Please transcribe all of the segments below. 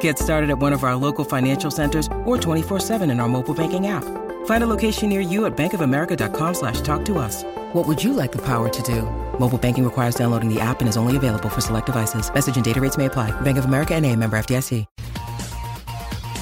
Get started at one of our local financial centers or 24-7 in our mobile banking app. Find a location near you at bankofamerica.com slash talk to us. What would you like the power to do? Mobile banking requires downloading the app and is only available for select devices. Message and data rates may apply. Bank of America and a member FDIC.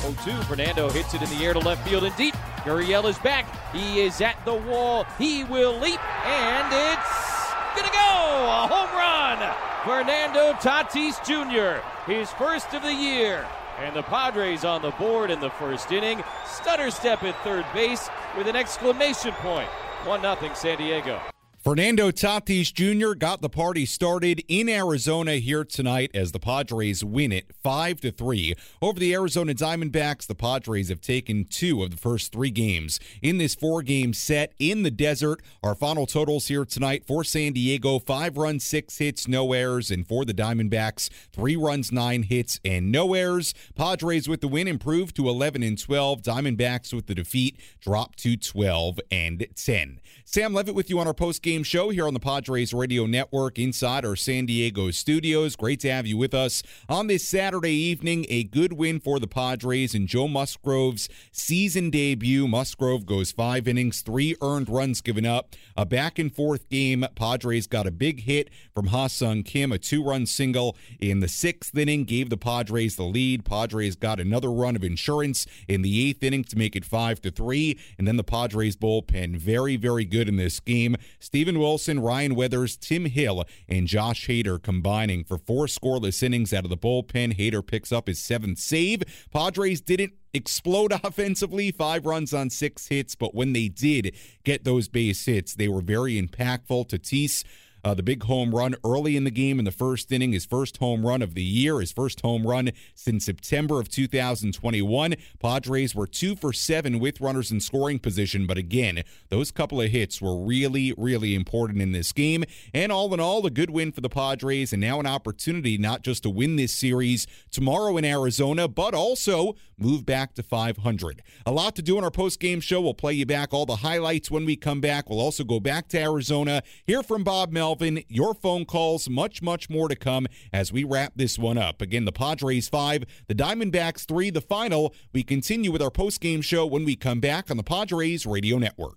0-2. Fernando hits it in the air to left field and deep. Gurriel is back. He is at the wall. He will leap, and it's gonna go! A home run! Fernando Tatis Jr., his first of the year. And the Padres on the board in the first inning. Stutter step at third base with an exclamation point. 1 0 San Diego. Fernando Tatis Jr. got the party started in Arizona here tonight as the Padres win it 5 to 3 over the Arizona Diamondbacks. The Padres have taken 2 of the first 3 games in this 4-game set in the desert. Our final totals here tonight for San Diego: 5 runs, 6 hits, no errors, and for the Diamondbacks, 3 runs, 9 hits and no errors. Padres with the win improved to 11 and 12. Diamondbacks with the defeat dropped to 12 and 10. Sam Levitt with you on our post-game show here on the Padres Radio Network inside our San Diego studios. Great to have you with us on this Saturday evening. A good win for the Padres in Joe Musgrove's season debut. Musgrove goes five innings, three earned runs given up. A back and forth game. Padres got a big hit from Ha Seong Kim, a two-run single in the sixth inning, gave the Padres the lead. Padres got another run of insurance in the eighth inning to make it five to three, and then the Padres bullpen very, very good good in this game. Steven Wilson, Ryan Weathers, Tim Hill, and Josh Hader combining for four scoreless innings out of the bullpen. Hader picks up his seventh save. Padres didn't explode offensively, five runs on six hits, but when they did get those base hits, they were very impactful. Tatis uh, the big home run early in the game in the first inning, his first home run of the year, his first home run since September of 2021. Padres were two for seven with runners in scoring position, but again, those couple of hits were really, really important in this game. And all in all, a good win for the Padres, and now an opportunity not just to win this series tomorrow in Arizona, but also move back to 500. A lot to do in our post game show. We'll play you back all the highlights when we come back. We'll also go back to Arizona, hear from Bob Melvin Melvin, your phone calls, much, much more to come as we wrap this one up. Again, the Padres five, the Diamondbacks three, the final. We continue with our post-game show when we come back on the Padres Radio Network.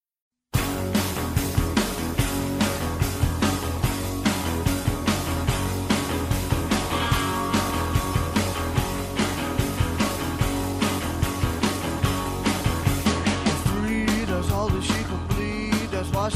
Our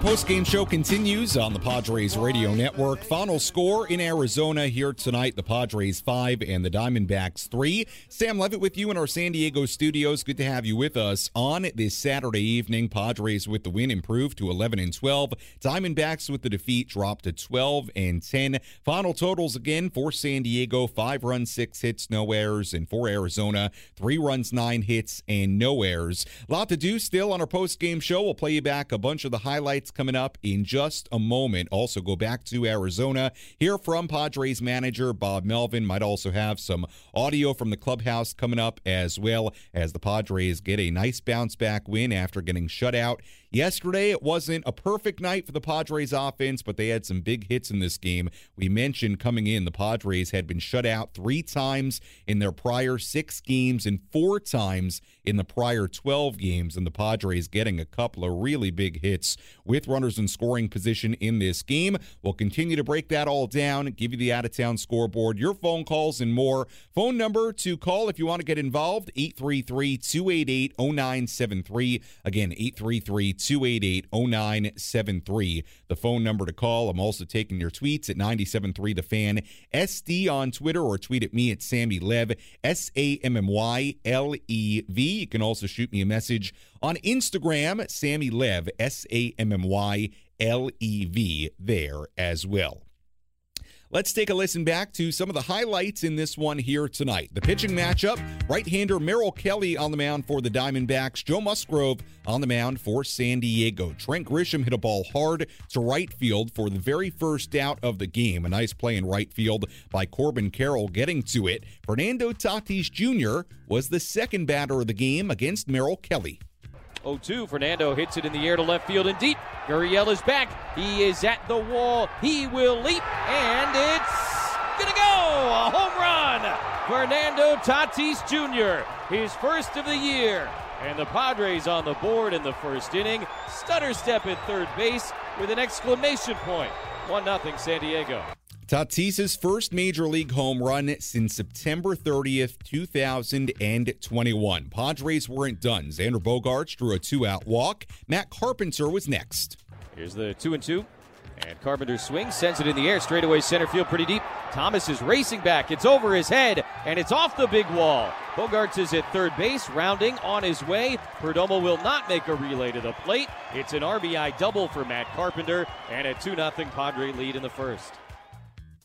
post-game show continues on the Padres Radio Network. Final score in Arizona here tonight: the Padres five and the Diamondbacks three. Sam Levitt with you in our San Diego studios. Good to have you with us on this Saturday evening. Padres with the win improved to 11 and 12. Diamondbacks with the defeat dropped to 12 and 10. Final totals again for San Diego: five runs, six hits, no errors, and for Arizona, three runs, nine hits, and no errors. A lot to do still on our post-game show. We'll play you back a bunch of the highlights coming up in just a moment. Also, go back to Arizona, hear from Padres manager Bob Melvin. Might also have some audio from the clubhouse coming up as well as the Padres get a nice bounce back win after getting shut out Yesterday, it wasn't a perfect night for the Padres offense, but they had some big hits in this game. We mentioned coming in, the Padres had been shut out three times in their prior six games and four times in the prior 12 games, and the Padres getting a couple of really big hits with runners in scoring position in this game. We'll continue to break that all down, give you the out of town scoreboard, your phone calls, and more. Phone number to call if you want to get involved 833 288 0973. Again, 833 288 0973. The phone number to call. I'm also taking your tweets at 973 The Fan SD on Twitter or tweet at me at Sammy Lev, S A M M Y L E V. You can also shoot me a message on Instagram, Sammy Lev, S A M M Y L E V, there as well. Let's take a listen back to some of the highlights in this one here tonight. The pitching matchup right hander Merrill Kelly on the mound for the Diamondbacks, Joe Musgrove on the mound for San Diego. Trent Grisham hit a ball hard to right field for the very first out of the game. A nice play in right field by Corbin Carroll getting to it. Fernando Tatis Jr. was the second batter of the game against Merrill Kelly. 0 2. Fernando hits it in the air to left field and deep. Gurriel is back. He is at the wall. He will leap, and it's gonna go! A home run! Fernando Tatis Jr., his first of the year. And the Padres on the board in the first inning. Stutter step at third base with an exclamation point. 1 0 San Diego. Tatis's first major league home run since September 30th, 2021. Padres weren't done. Xander Bogaerts drew a two-out walk. Matt Carpenter was next. Here's the two and two. And Carpenter swings, sends it in the air, straightaway center field, pretty deep. Thomas is racing back. It's over his head, and it's off the big wall. Bogaerts is at third base, rounding on his way. Perdomo will not make a relay to the plate. It's an RBI double for Matt Carpenter, and a 2 0 Padre lead in the first.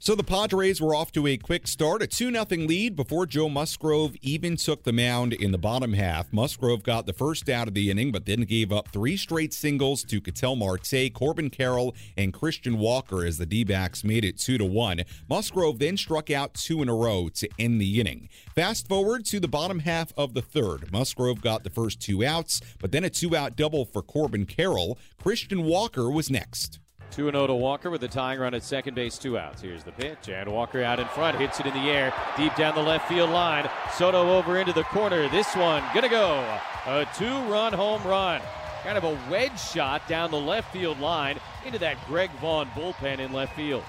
So the Padres were off to a quick start, a 2 0 lead before Joe Musgrove even took the mound in the bottom half. Musgrove got the first out of the inning, but then gave up three straight singles to Ketel Marte, Corbin Carroll, and Christian Walker as the D backs made it 2 to 1. Musgrove then struck out two in a row to end the inning. Fast forward to the bottom half of the third. Musgrove got the first two outs, but then a two out double for Corbin Carroll. Christian Walker was next. 2 0 to Walker with the tying run at second base, two outs. Here's the pitch, and Walker out in front, hits it in the air, deep down the left field line. Soto over into the corner. This one gonna go. A two run home run. Kind of a wedge shot down the left field line into that Greg Vaughn bullpen in left field.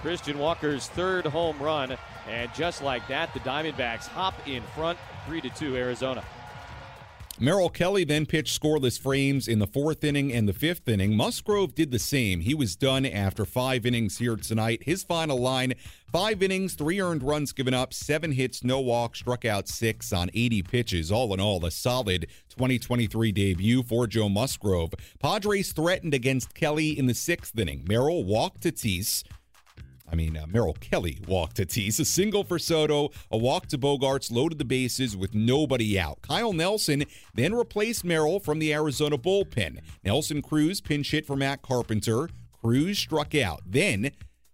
Christian Walker's third home run, and just like that, the Diamondbacks hop in front, 3 to 2 Arizona. Merrill Kelly then pitched scoreless frames in the fourth inning and the fifth inning. Musgrove did the same. He was done after five innings here tonight. His final line five innings, three earned runs given up, seven hits, no walks, struck out six on 80 pitches. All in all, a solid 2023 debut for Joe Musgrove. Padres threatened against Kelly in the sixth inning. Merrill walked to Tatis. I mean, uh, Merrill Kelly walked Tatis, a single for Soto, a walk to Bogaerts, loaded the bases with nobody out. Kyle Nelson then replaced Merrill from the Arizona bullpen. Nelson Cruz pinch hit for Matt Carpenter. Cruz struck out. Then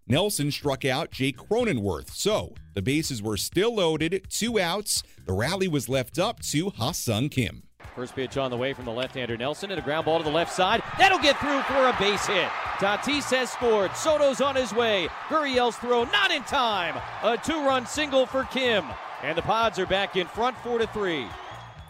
Nelson struck out Jake Cronenworth. So the bases were still loaded, two outs. The rally was left up to Ha-Seong Kim. First pitch on the way from the left-hander Nelson and a ground ball to the left side. That'll get through for a base hit. Tatis has scored. Soto's on his way. Gurriel's throw not in time. A two-run single for Kim. And the Pods are back in front 4 to 3.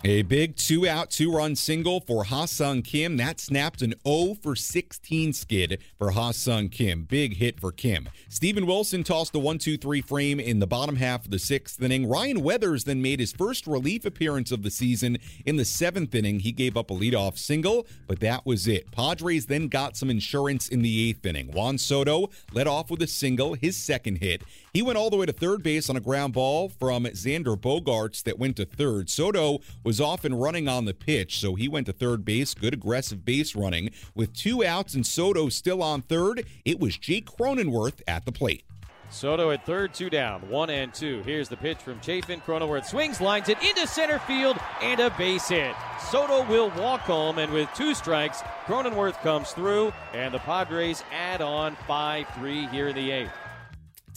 A big two out, two run single for Ha Seong Kim. That snapped an 0 for 16 skid for Ha Seong Kim. Big hit for Kim. Steven Wilson tossed the 1 2 3 frame in the bottom half of the sixth inning. Ryan Weathers then made his first relief appearance of the season in the seventh inning. He gave up a leadoff single, but that was it. Padres then got some insurance in the eighth inning. Juan Soto led off with a single, his second hit. He went all the way to third base on a ground ball from Xander Bogaerts that went to third. Soto was off and running on the pitch, so he went to third base. Good aggressive base running. With two outs and Soto still on third, it was Jake Cronenworth at the plate. Soto at third, two down, one and two. Here's the pitch from Chafin. Cronenworth swings, lines it into center field, and a base hit. Soto will walk home, and with two strikes, Cronenworth comes through, and the Padres add on 5 3 here in the eighth.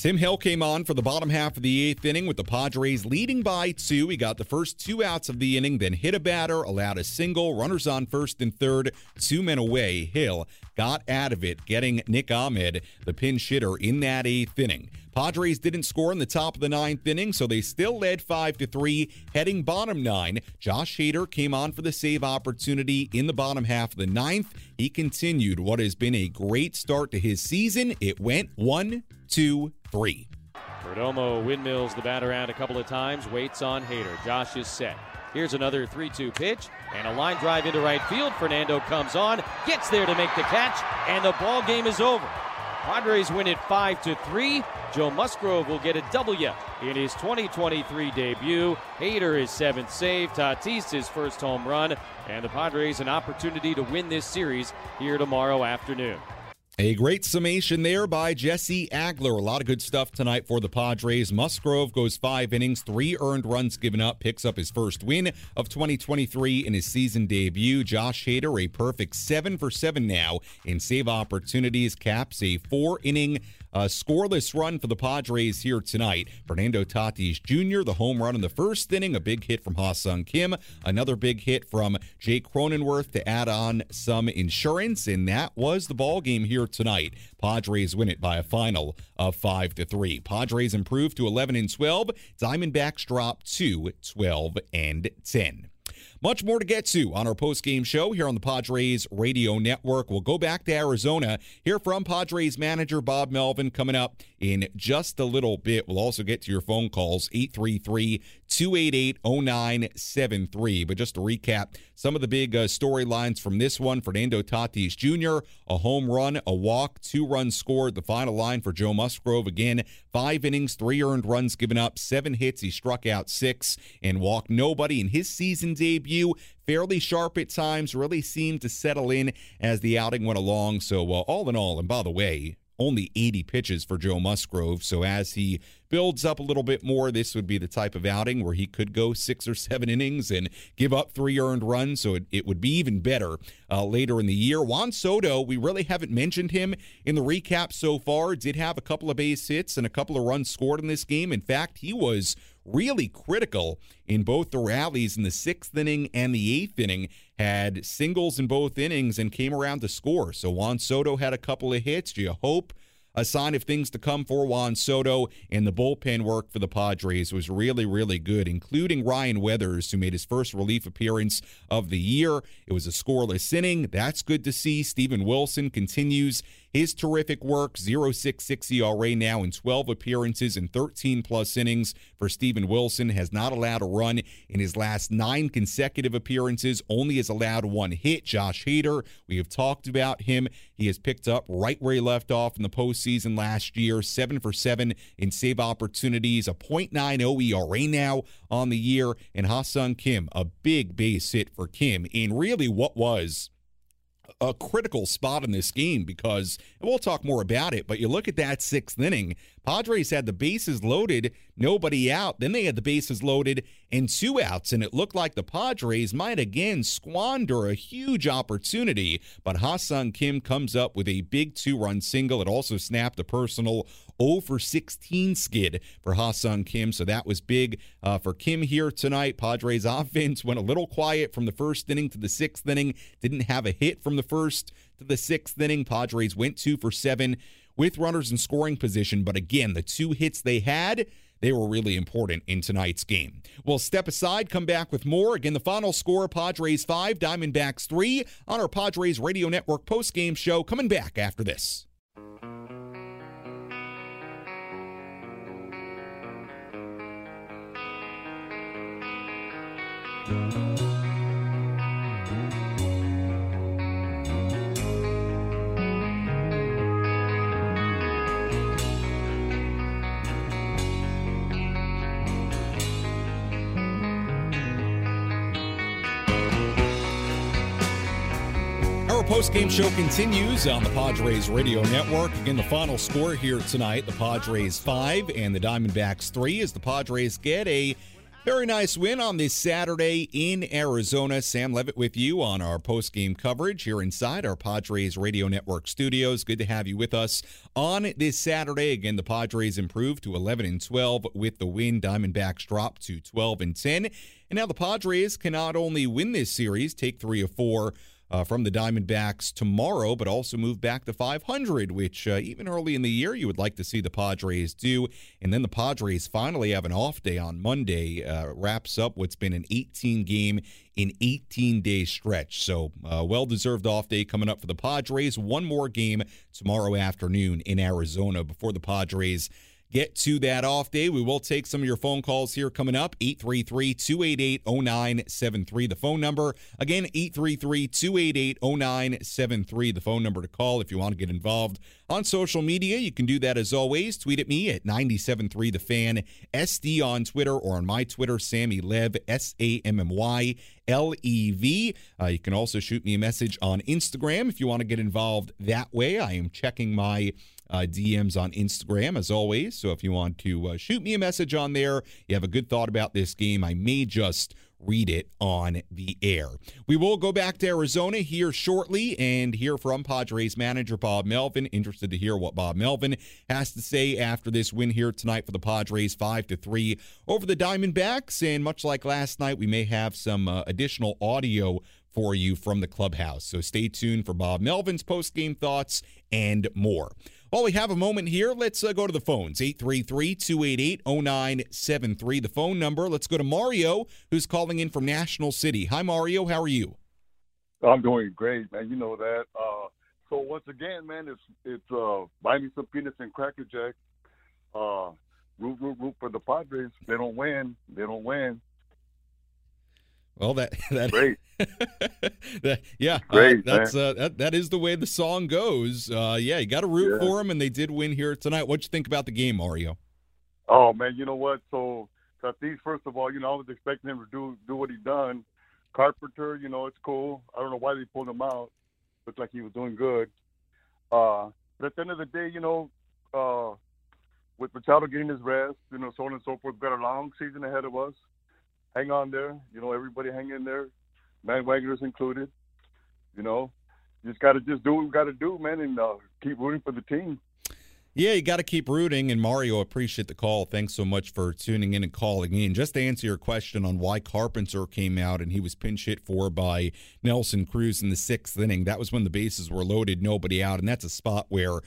Tim Hill came on for the bottom half of the eighth inning with the Padres leading by two. He got the first two outs of the inning, then hit a batter, allowed a single, runners on first and third, two men away. Hill got out of it, getting Nick Ahmed, the pinch hitter, in that eighth inning. Padres didn't score in the top of the ninth inning, so they still led 5 to 3, heading bottom nine. Josh Hader came on for the save opportunity in the bottom half of the ninth. He continued what has been a great start to his season. It went one, two, three. Perdomo windmills the bat around a couple of times, waits on Hader. Josh is set. Here's another 3 2 pitch and a line drive into right field. Fernando comes on, gets there to make the catch, and the ball game is over. Padres win it 5 to 3. Joe Musgrove will get a W in his 2023 debut. Hader his seventh save, Tatis his first home run, and the Padres an opportunity to win this series here tomorrow afternoon. A great summation there by Jesse Agler. A lot of good stuff tonight for the Padres. Musgrove goes five innings, three earned runs given up, picks up his first win of 2023 in his season debut. Josh Hader, a perfect seven for seven now in save opportunities, caps a four inning a scoreless run for the Padres here tonight. Fernando Tatis Jr., the home run in the first inning, a big hit from Ha Seong Kim, another big hit from Jake Cronenworth to add on some insurance, and that was the ball game here tonight. Padres win it by a final of 5 to 3. Padres improve to 11 and 12. Diamondbacks drop to 12 and 10. Much more to get to on our post-game show here on the Padres Radio Network. We'll go back to Arizona, hear from Padres manager Bob Melvin coming up in just a little bit. We'll also get to your phone calls, 833 288 0973. But just to recap, some of the big uh, storylines from this one Fernando Tatis Jr., a home run, a walk, two runs scored. The final line for Joe Musgrove again, five innings, three earned runs given up, seven hits. He struck out six and walked nobody in his season debut fairly sharp at times, really seemed to settle in as the outing went along. So, uh, all in all, and by the way, only 80 pitches for Joe Musgrove. So as he builds up a little bit more, this would be the type of outing where he could go six or seven innings and give up three earned runs. So it, it would be even better uh, later in the year. Juan Soto, we really haven't mentioned him in the recap so far. Did have a couple of base hits and a couple of runs scored in this game. In fact, he was really critical in both the rallies in the sixth inning and the eighth inning. Had singles in both innings and came around to score. So Juan Soto had a couple of hits. Do you hope a sign of things to come for Juan Soto, and the bullpen work for the Padres was really, really good, including Ryan Weathers, who made his first relief appearance of the year. It was a scoreless inning. That's good to see. Steven Wilson continues his terrific work, 0.66 ERA now in 12 appearances and 13 plus innings for Steven Wilson, has not allowed a run in his last nine consecutive appearances, only has allowed one hit. Josh Hader, we have talked about him. He has picked up right where he left off in the postseason last year, seven for seven in save opportunities, a .90 ERA now on the year, and Ha-Seong Kim, a big base hit for Kim in really what was a critical spot in this game because we'll talk more about it. But you look at that sixth inning, Padres had the bases loaded, nobody out. Then they had the bases loaded and two outs, and it looked like the Padres might again squander a huge opportunity. But Ha-Seong Kim comes up with a big two run single. It also snapped a personal 0 for 16 skid for Ha-Seong Kim. So that was big uh, for Kim here tonight. Padres offense went a little quiet from the first inning to the sixth inning. Didn't have a hit from the first to the sixth inning. Padres went two for seven with runners in scoring position. But again, the two hits they had, they were really important in tonight's game. We'll step aside, come back with more. Again, the final score Padres 5, Diamondbacks 3 on our Padres Radio Network post game show coming back after this. Our post-game show continues on the Padres Radio Network. Again, the final score here tonight, the Padres 5 and the Diamondbacks 3 as the Padres get a Very nice win on this Saturday in Arizona. Sam Levitt with you on our post-game coverage here inside our Padres Radio Network studios. Good to have you with us on this Saturday. Again, the Padres improved to 11 and 12 with the win. Diamondbacks dropped to 12 and 10. And now the Padres can not only win this series, take three of four uh, from the Diamondbacks tomorrow, but also move back to 500, which uh, even early in the year you would like to see the Padres do. And then the Padres finally have an off day on Monday, uh, wraps up what's been an 18 game in 18 day stretch. So, uh, well deserved off day coming up for the Padres. One more game tomorrow afternoon in Arizona before the Padres get to that off day. We will take some of your phone calls here coming up. 833 288 0973, the phone number. Again, 833 288 0973, the phone number to call if you want to get involved. On social media, you can do that as always. Tweet at me at 973 The Fan, SD on Twitter, or on my Twitter, Sammy Lev, S A M M Y L E V. Uh, you can also shoot me a message on Instagram if you want to get involved that way. I am checking my uh, DMs on Instagram as always. So if you want to uh, shoot me a message on there, you have a good thought about this game, I may just read it on the air. We will go back to Arizona here shortly and hear from Padres manager Bob Melvin. Interested to hear what Bob Melvin has to say after this win here tonight for the Padres, five to three over the Diamondbacks. And much like last night, we may have some uh, additional audio for you from the clubhouse. So stay tuned for Bob Melvin's post game thoughts and more. While we have a moment here, let's uh, go to the phones 833 288 0973, the phone number. Let's go to Mario, who's calling in from National City. Hi, Mario. How are you? I'm doing great, man. You know that. Uh, so once again, man, it's it's uh, buy me some peanuts and cracker jack. Uh, root, root, root for the Padres. They don't win. They don't win. Well, that that great. that, yeah, great. Uh, that's uh, that that is the way the song goes. Uh, yeah, you got to root yeah. for them, and they did win here tonight. What'd you think about the game, Mario? Oh man, you know what? So Tatis, first of all, you know I was expecting him to do do what he done. Carpenter, you know, it's cool. I don't know why they pulled him out. Looked like he was doing good. Uh, but at the end of the day, you know, uh, with Machado getting his rest, you know, so on and so forth, we've got a long season ahead of us hang on there. You know, everybody hang in there, man bandwagoners included. You know, you just got to just do what we got to do, man, and uh, keep rooting for the team. Yeah, you got to keep rooting. And Mario, appreciate the call. Thanks so much for tuning in and calling in. Just to answer your question on why Carpenter came out and he was pinch hit for by Nelson Cruz in the sixth inning, that was when the bases were loaded, nobody out. And that's a spot where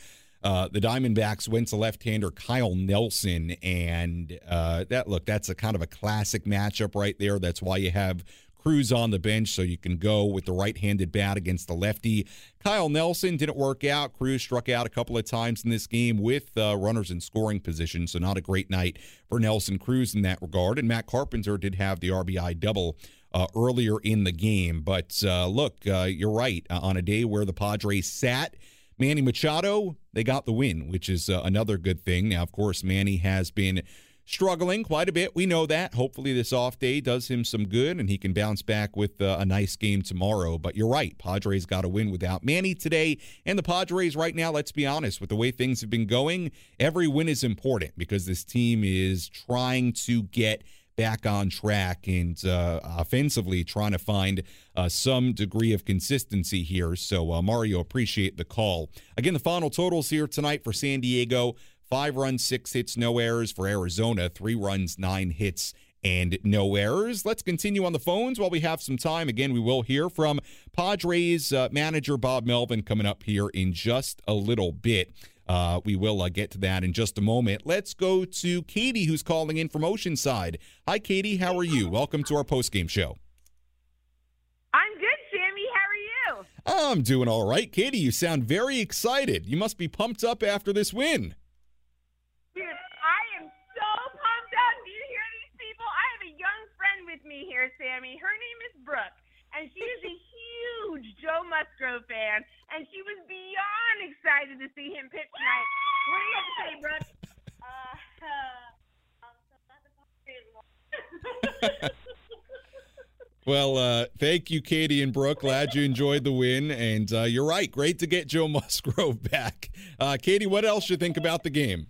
uh, the Diamondbacks went to left-hander Kyle Nelson, and uh, that look that's a kind of a classic matchup right there. That's why you have Cruz on the bench so you can go with the right-handed bat against the lefty. Kyle Nelson didn't work out. Cruz struck out a couple of times in this game with uh, runners in scoring position, so not a great night for Nelson Cruz in that regard. And Matt Carpenter did have the RBI double. Uh, earlier in the game. But uh, look, uh, you're right. Uh, on a day where the Padres sat Manny Machado, they got the win, which is uh, another good thing. Now, of course, Manny has been struggling quite a bit. We know that. Hopefully, this off day does him some good and he can bounce back with uh, a nice game tomorrow. But you're right. Padres got a win without Manny today. And the Padres, right now, let's be honest, with the way things have been going, every win is important because this team is trying to get back on track and uh, offensively trying to find uh, some degree of consistency here. So, uh, Mario, appreciate the call. Again, the final totals here tonight for San Diego five runs, six hits, no errors. For Arizona, three runs, nine hits. And no errors. Let's continue on the phones while we have some time. Again, we will hear from Padres uh, manager Bob Melvin coming up here in just a little bit. Uh, we will uh, get to that in just a moment. Let's go to Katie, who's calling in from Oceanside. Hi, Katie. How are you? Welcome to our postgame show. I'm good, Sammy. How are you? I'm doing all right. Katie, you sound very excited. You must be pumped up after this win. Dude, I am so pumped up. Do you hear these people? I have a young friend with me here, Sammy. Her name is Brooke, and she is a huge Joe Musgrove fan, and she was beyond excited to see him pitch tonight. What do you have to say, Brooke? Uh, uh, Well, uh, thank you, Katie and Brooke. Glad you enjoyed the win, and uh, you're right. Great to get Joe Musgrove back. Uh, Katie, what else you think about the game?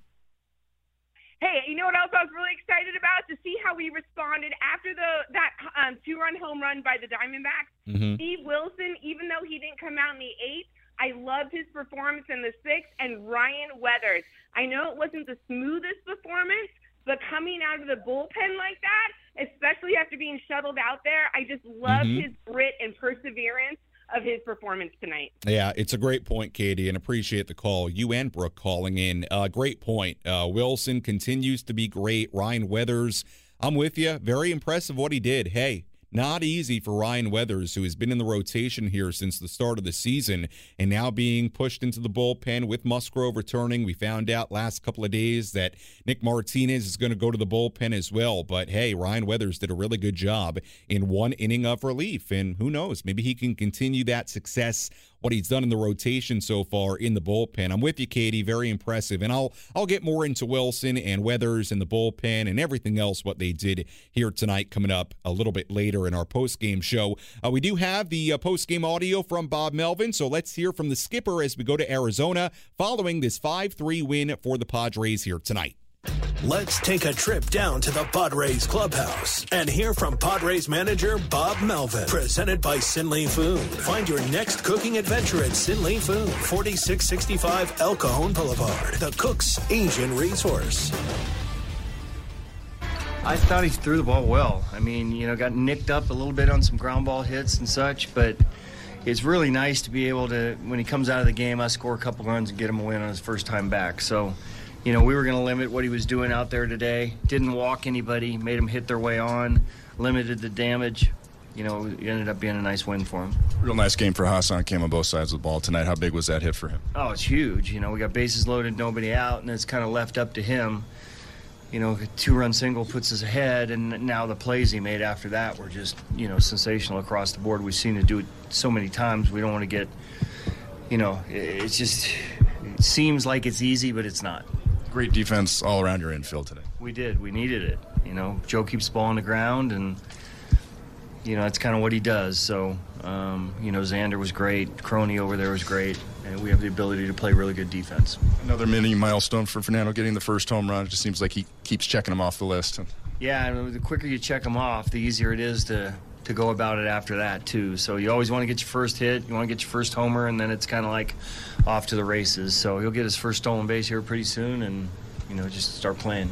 Hey, you know what else I was really excited about to see how we responded after the that um, two-run home run by the Diamondbacks. Mhm. Steve Wilson, even though he didn't come out in the eighth, I loved his performance in the sixth. And Ryan Weathers, I know it wasn't the smoothest performance, but coming out of the bullpen like that, especially after being shuttled out there, I just loved Mhm. his grit and perseverance of his performance tonight. Yeah, it's a great point, Katie, and appreciate the call. You and Brooke calling in. Uh, great point. Uh, Wilson continues to be great. Ryan Weathers, I'm with you. Very impressive what he did. Hey, not easy for Ryan Weathers, who has been in the rotation here since the start of the season and now being pushed into the bullpen with Musgrove returning. We found out last couple of days that Nick Martinez is going to go to the bullpen as well. But hey, Ryan Weathers did a really good job in one inning of relief. And who knows, maybe he can continue that success what he's done in the rotation so far in the bullpen. I'm with you, Katie. Very impressive. And I'll I'll get more into Wilson and Weathers and the bullpen and everything else what they did here tonight coming up a little bit later in our post game show. Uh, we do have the uh, post game audio from Bob Melvin, so let's hear from the skipper as we go to Arizona following this 5-3 win for the Padres here tonight. Let's take a trip down to the Padres clubhouse and hear from Padres manager Bob Melvin. Presented by Sinley Food. Find your next cooking adventure at Sinley Food, 4665 El Cajon Boulevard, the cook's Asian resource. I thought he threw the ball well. I mean, you know, got nicked up a little bit on some ground ball hits and such, but it's really nice to be able to, when he comes out of the game, I score a couple runs and get him a win on his first time back. So, you know, we were going to limit what he was doing out there today. Didn't walk anybody, made them hit their way on, limited the damage. You know, it ended up being a nice win for him. Real nice game for Ha-Seong. Came on both sides of the ball tonight. How big was that hit for him? Oh, it's huge. You know, we got bases loaded, nobody out, and it's kind of left up to him. You know, a two-run single puts us ahead, and now the plays he made after that were just, you know, sensational across the board. We've seen it do it so many times. We don't want to get, you know, it- it's just it seems like it's easy, but it's not. Great defense all around your infield today. We did. We needed it. You know, Joe keeps the ball on the ground, and you know that's kind of what he does. So, um, you know, Xander was great. Crony over there was great, and we have the ability to play really good defense. Another mini milestone for Fernando getting the first home run. It just seems like he keeps checking them off the list. Yeah, and the quicker you check them off, the easier it is to to go about it after that too. So you always want to get your first hit, you want to get your first homer, and then it's kind of like off to the races. So he'll get his first stolen base here pretty soon, and you know just start playing.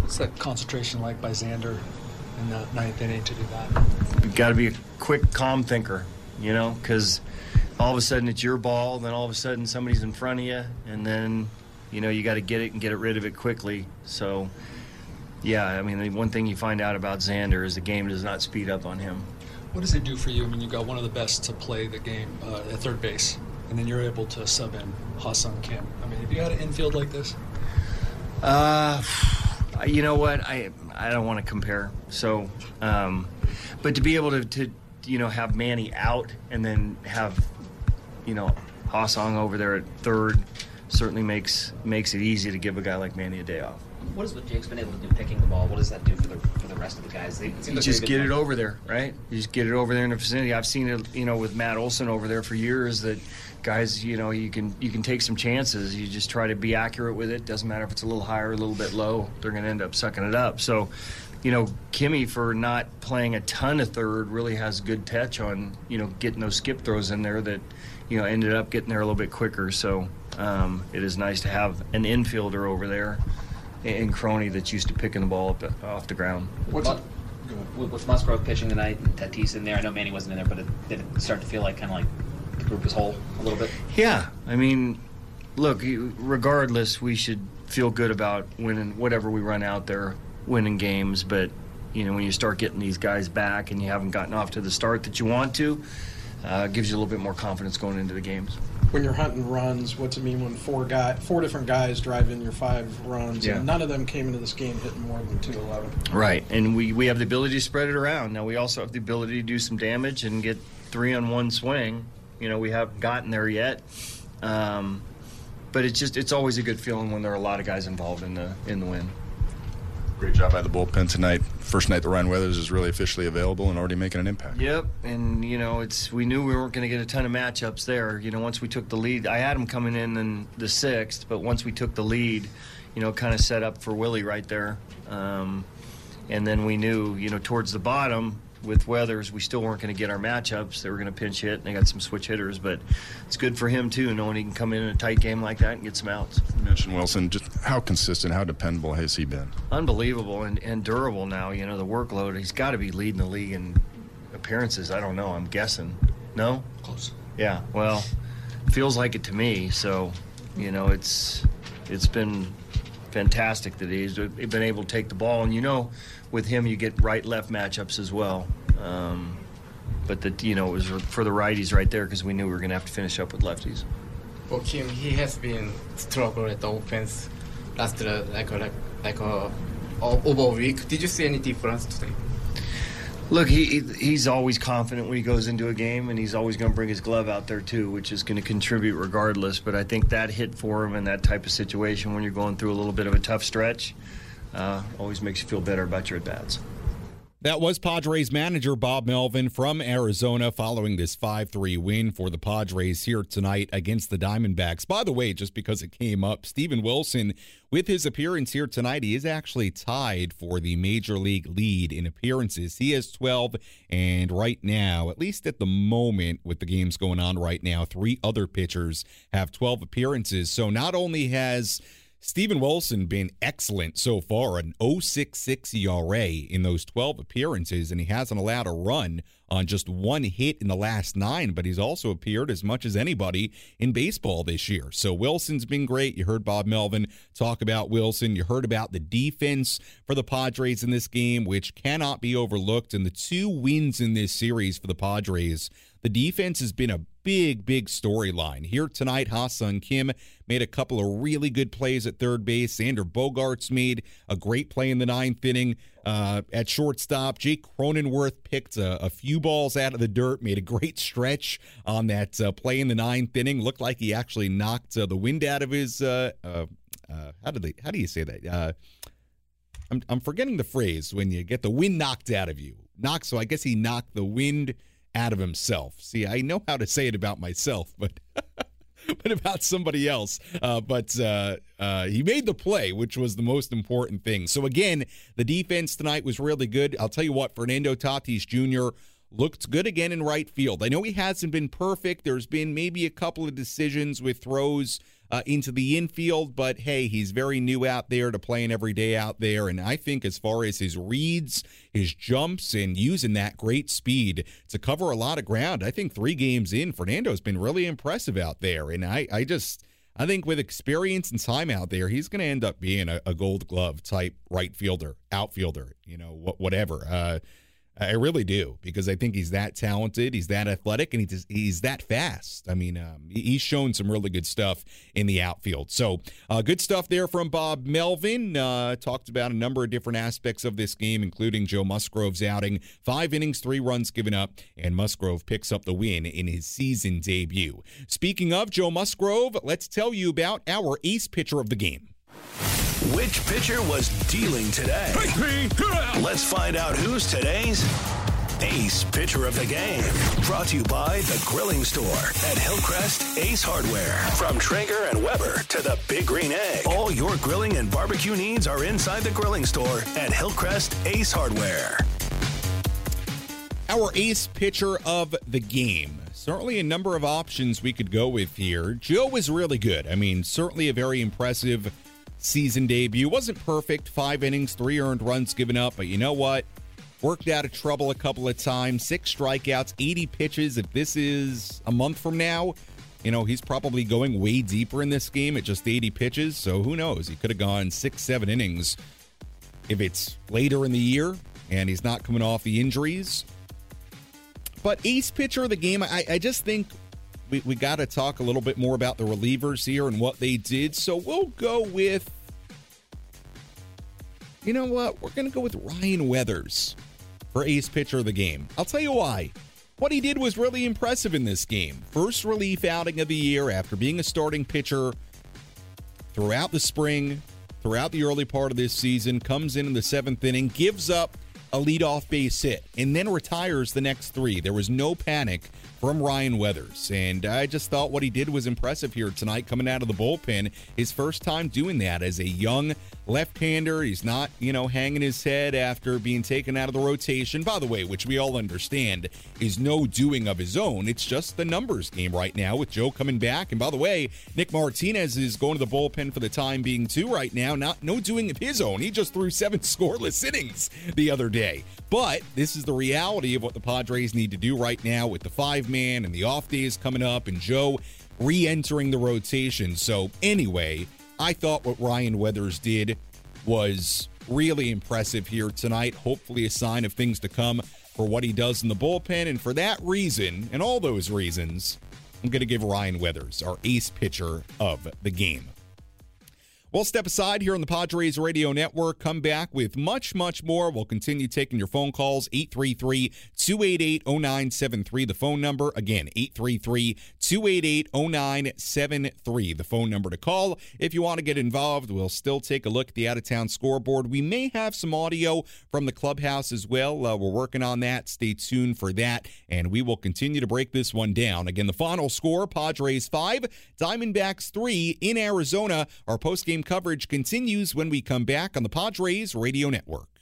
What's that concentration like by Xander in the ninth inning to do that? you got to be a quick, calm thinker, you know, because all of a sudden it's your ball, then all of a sudden somebody's in front of you, and then, you know, you got to get it and get it rid of it quickly. So, yeah, I mean, the one thing you find out about Xander is the game does not speed up on him. What does it do for you? I mean, you got one of the best to play the game uh, at third base, and then you're able to sub in Ha-Seong Kim. I mean, have you had an infield like this? Uh, you know what? I I don't want to compare. So, um, but to be able to, to you know have Manny out and then have you know Ha-Seong over there at third certainly makes makes it easy to give a guy like Manny a day off. What is what Jake's been able to do picking the ball? What does that do for the for the rest of the guys? They, You like just get it over there, right? You just get it over there in the vicinity. I've seen it, you know, with Matt Olson over there for years. That guys, you know, you can you can take some chances. You just try to be accurate with it. Doesn't matter if it's a little higher, a little bit low. They're going to end up sucking it up. So, you know, Kimmy for not playing a ton of third really has good touch on you know getting those skip throws in there that you know ended up getting there a little bit quicker. So um, it is nice to have an infielder over there in Crony that's used to picking the ball up off the ground. What's up? With, with Musgrove pitching tonight and Tatis in there, I know Manny wasn't in there, but it, did it start to feel like kind of like the group was whole a little bit? Yeah, I mean, look, regardless, we should feel good about winning whatever we run out there, winning games. But you know, when you start getting these guys back and you haven't gotten off to the start that you want to, uh, gives you a little bit more confidence going into the games. When you're hunting runs, what's it mean when four guy, four different guys drive in your five runs, Yeah. and none of them came into this game hitting more than two eleven? Right, and we, we have the ability to spread it around. Now we also have the ability to do some damage and get three on one swing. You know, we haven't gotten there yet, um, but it's just it's always a good feeling when there are a lot of guys involved in the in the win. Great job by the bullpen tonight. First night that Ryan Weathers is really officially available and already making an impact. Yep, and you know it's we knew we weren't going to get a ton of matchups there. You know, once we took the lead, I had him coming in in the sixth, but once we took the lead, you know, kind of set up for Willie right there. Um, and then we knew, you know, towards the bottom with Weathers, we still weren't going to get our matchups. They were going to pinch hit, and they got some switch hitters, but it's good for him too, knowing he can come in in a tight game like that and get some outs. You mentioned Wilson. Just how consistent, how dependable has he been? Unbelievable and, and durable now. You know, the workload, he's got to be leading the league in appearances. I don't know. I'm guessing. No? Close. Yeah, well, feels like it to me. So, you know, it's it's been fantastic that he's been able to take the ball. And you know, with him, you get right left matchups as well. Um, but that you know it was for the righties right there because we knew we were going to have to finish up with lefties. Well, Kim, he has been struggling at the offense last uh, like a, like like a, over week. Did you see any difference today? Look, he he's always confident when he goes into a game, and he's always going to bring his glove out there too, which is going to contribute regardless. But I think that hit for him in that type of situation when you're going through a little bit of a tough stretch uh, always makes you feel better about your at bats. That was Padres manager Bob Melvin from Arizona following this 5 3 win for the Padres here tonight against the Diamondbacks. By the way, just because it came up, Steven Wilson, with his appearance here tonight, he is actually tied for the major league lead in appearances. He has 12, and right now, at least at the moment with the games going on right now, three other pitchers have 12 appearances. So not only has Steven Wilson been excellent so far, an 066 ERA in those 12 appearances, and he hasn't allowed a run on just one hit in the last nine, but he's also appeared as much as anybody in baseball this year. So Wilson's been great. You heard Bob Melvin talk about Wilson. You heard about the defense for the Padres in this game, which cannot be overlooked. And the two wins in this series for the Padres, the defense has been a big, big storyline. Here tonight, Ha-Seong Kim made a couple of really good plays at third base. Xander Bogaerts made a great play in the ninth inning uh, at shortstop. Jake Cronenworth picked a, a, few balls out of the dirt, made a great stretch on that uh, play in the ninth inning. Looked like he actually knocked uh, the wind out of his. Uh, uh, uh, how do they? How do you say that? I'm, I'm forgetting the phrase when you get the wind knocked out of you. Knock. So I guess he knocked the wind out of himself. See, I know how to say it about myself, but but about somebody else. Uh, but uh, uh, he made the play, which was the most important thing. So again, the defense tonight was really good. I'll tell you what, Fernando Tatis Jr. looked good again in right field. I know he hasn't been perfect. There's been maybe a couple of decisions with throws uh, into the infield. But hey, he's very new out there to playing every day out there. And I think as far as his reads, his jumps, and using that great speed to cover a lot of ground, I think three games in, Fernando's been really impressive out there. And I, I just. I think with experience and time out there, he's going to end up being a, a, Gold Glove type right fielder, outfielder, you know, whatever. Uh, I really do because I think he's that talented, he's that athletic, and he's he's that fast. I mean, um, he's shown some really good stuff in the outfield. So, uh, good stuff there from Bob Melvin. Uh, talked about a number of different aspects of this game, including Joe Musgrove's outing, five innings, three runs given up, and Musgrove picks up the win in his season debut. Speaking of Joe Musgrove, let's tell you about our ace pitcher of the game. Which pitcher was dealing today? Let's find out who's today's Ace Pitcher of the Game. Brought to you by The Grilling Store at Hillcrest Ace Hardware. From Traeger and Weber to the Big Green Egg. All your grilling and barbecue needs are inside The Grilling Store at Hillcrest Ace Hardware. Our ace pitcher of the game. Certainly a number of options we could go with here. Joe was really good. I mean, certainly a very impressive season debut. Wasn't perfect, five innings, three earned runs given up, but you know what? Worked out of trouble a couple of times, six strikeouts, 80 pitches. If this is a month from now, you know, he's probably going way deeper in this game at just 80 pitches. So who knows? He could have gone six, seven innings if it's later in the year and he's not coming off the injuries. But ace pitcher of the game, I, I just think we, we got to talk a little bit more about the relievers here and what they did. So we'll go with, you know what? We're going to go with Ryan Weathers for ace pitcher of the game. I'll tell you why. What he did was really impressive in this game. First relief outing of the year after being a starting pitcher throughout the spring, throughout the early part of this season, comes in in the seventh inning, gives up a leadoff base hit, and then retires the next three. There was no panic from Ryan Weathers. And I just thought what he did was impressive here tonight, coming out of the bullpen. His first time doing that as a young left hander. He's not, you know, hanging his head after being taken out of the rotation, by the way, which we all understand is no doing of his own. It's just the numbers game right now with Joe coming back. And by the way, Nick Martinez is going to the bullpen for the time being, too, right now. Not no doing of his own. He just threw seven scoreless innings the other day. But this is the reality of what the Padres need to do right now with the five man and the off days coming up and Joe re entering the rotation. So, anyway, I thought what Ryan Weathers did was really impressive here tonight. Hopefully, a sign of things to come for what he does in the bullpen. And for that reason, and all those reasons, I'm going to give Ryan Weathers our ace pitcher of the game. We'll step aside here on the Padres Radio Network. Come back with much, much more. We'll continue taking your phone calls. 833 288 0973, the phone number. Again, 833 288 0973, the phone number to call. If you want to get involved, we'll still take a look at the out of town scoreboard. We may have some audio from the clubhouse as well. Uh, we're working on that. Stay tuned for that. And we will continue to break this one down. Again, the final score Padres 5, Diamondbacks 3 in Arizona. Our post game coverage continues when we come back on the Padres Radio Network.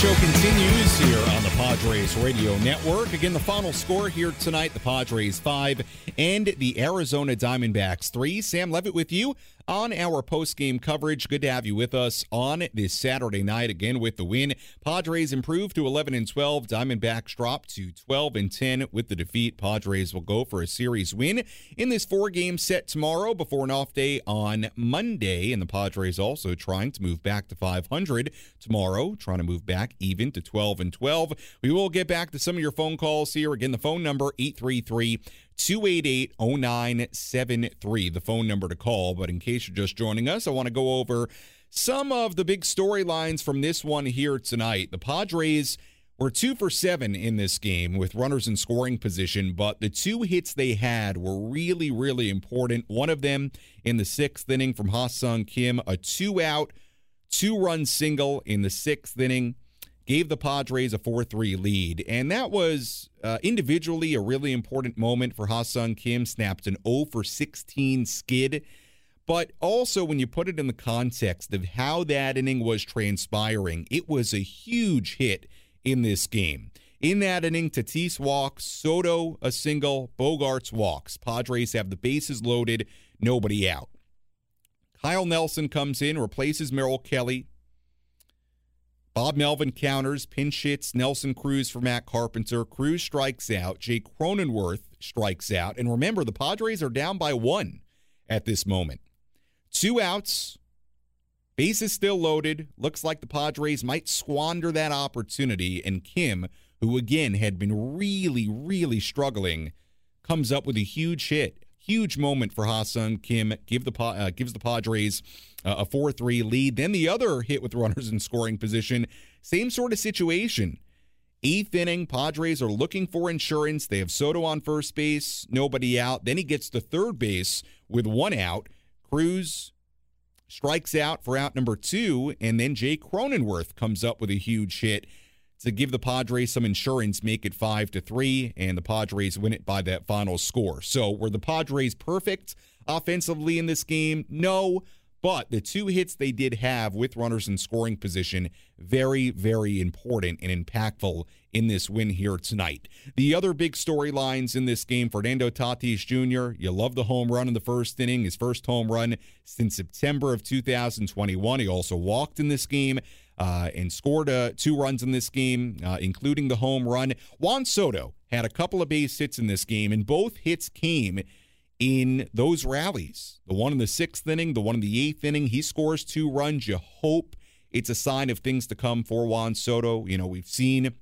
Show continues here on the Padres Radio Network. Again, the final score here tonight, the Padres 5 and the Arizona Diamondbacks 3. Sam Levitt with you on our post-game coverage. Good to have you with us on this Saturday night again with the win. Padres improved to 11 and 12. Diamondbacks dropped to 12 and 10 with the defeat. Padres will go for a series win in this four-game set tomorrow before an off day on Monday. And the Padres also trying to move back to 500 tomorrow, trying to move back even to 12 and 12. We will get back to some of your phone calls here. Again, the phone number 833 288 0973, the phone number to call. But in case you're just joining us, I want to go over some of the big storylines from this one here tonight. The Padres were two for seven in this game with runners in scoring position, but the two hits they had were really, really important. One of them in the sixth inning from Ha Seong Kim, a two out, two run single in the sixth inning gave the Padres a 4 3 lead. And that was uh, individually a really important moment for Ha-Seong Kim. Snapped an 0 for 16 skid. But also, when you put it in the context of how that inning was transpiring, it was a huge hit in this game. In that inning, Tatis walks, Soto a single, Bogaerts walks. Padres have the bases loaded, nobody out. Kyle Nelson comes in, replaces Merrill Kelly, Bob Melvin counters, pinch hits Nelson Cruz for Matt Carpenter. Cruz strikes out. Jake Cronenworth strikes out. And remember, the Padres are down by one at this moment. Two outs. Base is still loaded. Looks like the Padres might squander that opportunity. And Kim, who again had been really, really struggling, comes up with a huge hit. Huge moment for Ha-Seong Kim. Give the uh, gives the Padres uh, a 4 3 lead. Then the other hit with runners in scoring position, same sort of situation. Eighth inning, Padres are looking for insurance. They have Soto on first base, nobody out. Then he gets to third base with one out. Cruz strikes out for out number two, and then Jay Cronenworth comes up with a huge hit to give the Padres some insurance, make it five to three, and the Padres win it by that final score. So were the Padres perfect offensively in this game? No. But the two hits they did have with runners in scoring position, very, very important and impactful in this win here tonight. The other big storylines in this game Fernando Tatis Jr., you love the home run in the first inning, his first home run since September of 2021. He also walked in this game. Uh, and scored uh, two runs in this game, uh, including the home run. Juan Soto had a couple of base hits in this game, and both hits came in those rallies. The one in the sixth inning, the one in the eighth inning, he scores two runs. You hope it's a sign of things to come for Juan Soto. You know, we've seen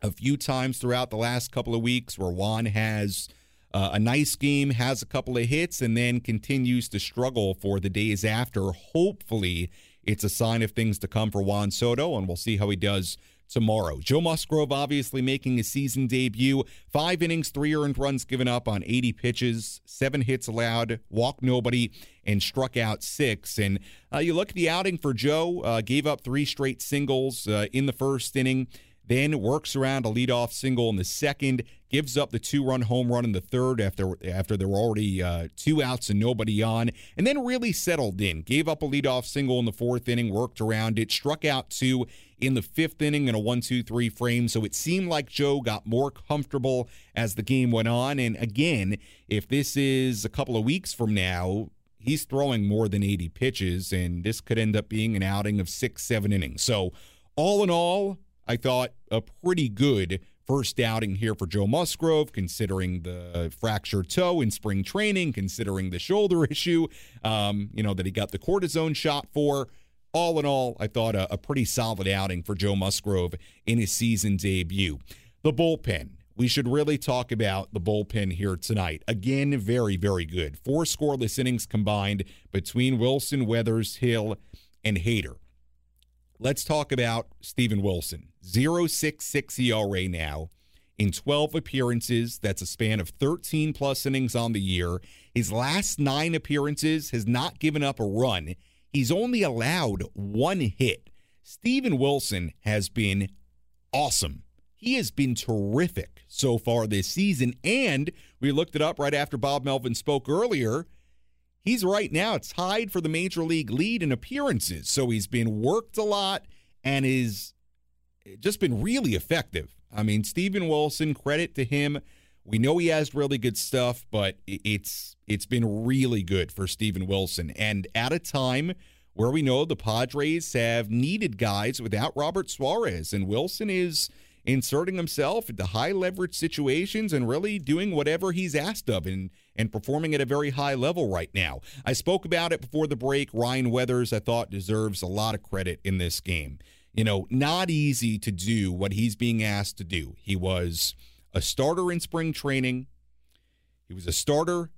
a few times throughout the last couple of weeks where Juan has uh, a nice game, has a couple of hits, and then continues to struggle for the days after. Hopefully, it's a sign of things to come for Juan Soto, and we'll see how he does tomorrow. Joe Musgrove obviously making his season debut. Five innings, three earned runs given up on 80 pitches, seven hits allowed, walked nobody, and struck out six. And uh, you look at the outing for Joe, uh, gave up three straight singles uh, in the first inning then works around a leadoff single in the second, gives up the two-run home run in the third after after there were already uh, two outs and nobody on, and then really settled in. Gave up a leadoff single in the fourth inning, worked around it, struck out two in the fifth inning in a one-two-three frame. So it seemed like Joe got more comfortable as the game went on. And again, if this is a couple of weeks from now, he's throwing more than 80 pitches, and this could end up being an outing of six, seven innings. So all in all, I thought a pretty good first outing here for Joe Musgrove, considering the fractured toe in spring training, considering the shoulder issue, um, you know, that he got the cortisone shot for. All in all, I thought a, a pretty solid outing for Joe Musgrove in his season debut. The bullpen. We should really talk about the bullpen here tonight. Again, very, very good. Four scoreless innings combined between Wilson, Weathers, Hill, and Hader. Let's talk about Steven Wilson. 066 ERA now in 12 appearances. That's a span of 13 plus innings on the year. His last nine appearances has not given up a run. He's only allowed one hit. Steven Wilson has been awesome. He has been terrific so far this season. And we looked it up right after Bob Melvin spoke earlier. He's right now tied for the major league lead in appearances. So he's been worked a lot and is just been really effective. I mean, Steven Wilson, credit to him. We know he has really good stuff, but it's it's been really good for Steven Wilson. And at a time where we know the Padres have needed guys without Robert Suarez, and Wilson is inserting himself into high leverage situations and really doing whatever he's asked of and, and performing at a very high level right now. I spoke about it before the break. Ryan Weathers, I thought, deserves a lot of credit in this game. You know, not easy to do what he's being asked to do. He was a starter in spring training, he was a starter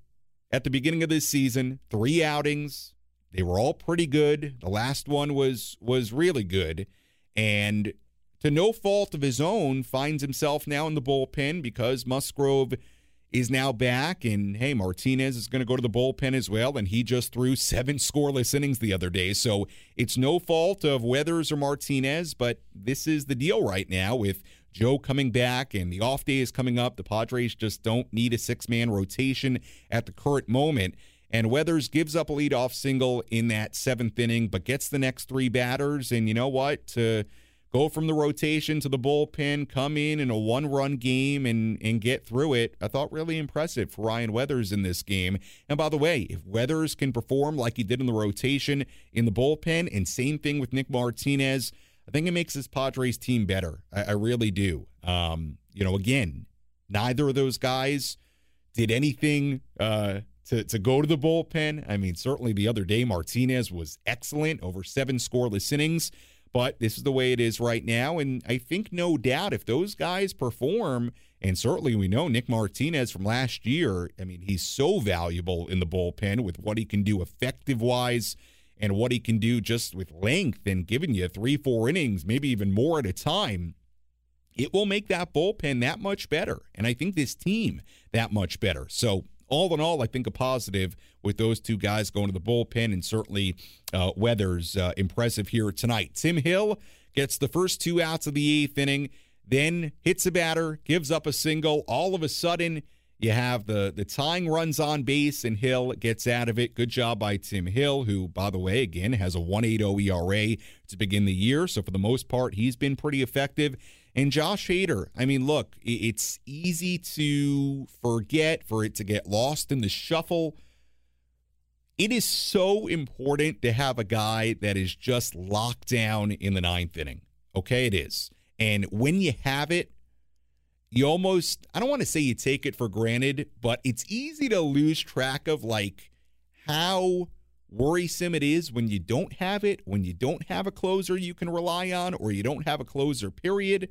at the beginning of this season, three outings. They were all pretty good. The last one was was really good. And to no fault of his own, finds himself now in the bullpen because Musgrove is now back. And hey, Martinez is going to go to the bullpen as well. And he just threw seven scoreless innings the other day. So it's no fault of Weathers or Martinez, but this is the deal right now with Joe coming back and the off day is coming up. The Padres just don't need a six man rotation at the current moment. And Weathers gives up a leadoff single in that seventh inning, but gets the next three batters. And you know what? To go from the rotation to the bullpen, come in in a one run game and, and get through it. I thought really impressive for Ryan Weathers in this game. And by the way, if Weathers can perform like he did in the rotation in the bullpen, and same thing with Nick Martinez, I think it makes this Padres team better. I, I really do. Um, you know, again, neither of those guys did anything uh, to, to go to the bullpen. I mean, certainly the other day, Martinez was excellent over seven scoreless innings. But this is the way it is right now. And I think, no doubt, if those guys perform, and certainly we know Nick Martinez from last year, I mean, he's so valuable in the bullpen with what he can do effective wise and what he can do just with length and giving you three, four innings, maybe even more at a time. It will make that bullpen that much better. And I think this team that much better. So all in all, I think a positive with those two guys going to the bullpen, and certainly uh, Weathers uh, impressive here tonight. Tim Hill gets the first two outs of the eighth inning, then hits a batter, gives up a single. All of a sudden, you have the the tying runs on base, and Hill gets out of it. Good job by Tim Hill, who, by the way, again has a 1.80 ERA to begin the year. So for the most part, he's been pretty effective. And Josh Hader, I mean, look, it's easy to forget, for it to get lost in the shuffle. It is so important to have a guy that is just locked down in the ninth inning. Okay, it is. And when you have it, you almost, I don't want to say you take it for granted, but it's easy to lose track of like how worrisome it is when you don't have it, when you don't have a closer you can rely on, or you don't have a closer, period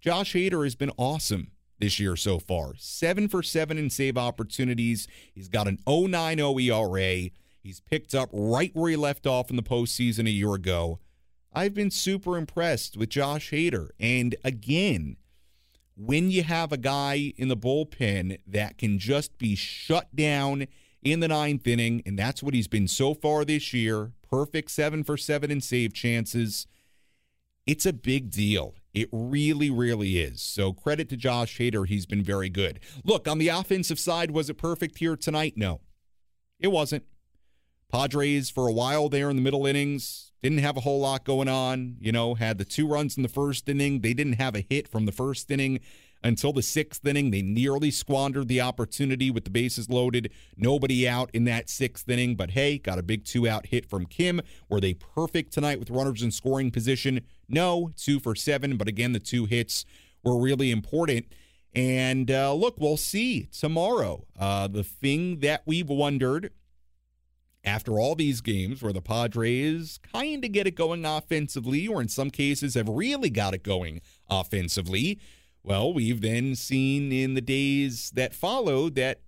Josh Hader has been awesome this year so far. Seven for seven in save opportunities. He's got an 090 ERA. He's picked up right where he left off in the postseason a year ago. I've been super impressed with Josh Hader. And again, when you have a guy in the bullpen that can just be shut down in the ninth inning, and that's what he's been so far this year perfect seven for seven in save chances. It's a big deal. It really, really is. So credit to Josh Hader. He's been very good. Look, on the offensive side, was it perfect here tonight? No, it wasn't. Padres, for a while there in the middle innings, didn't have a whole lot going on. You know, had the two runs in the first inning. They didn't have a hit from the first inning until the sixth inning. They nearly squandered the opportunity with the bases loaded, nobody out in that sixth inning. But hey, got a big two out hit from Kim. Were they perfect tonight with runners in scoring position? No, two for seven. But again, the two hits were really important. And uh, look, we'll see tomorrow. Uh, the thing that we've wondered after all these games where the Padres kind of get it going offensively, or in some cases have really got it going offensively, well, we've then seen in the days that followed that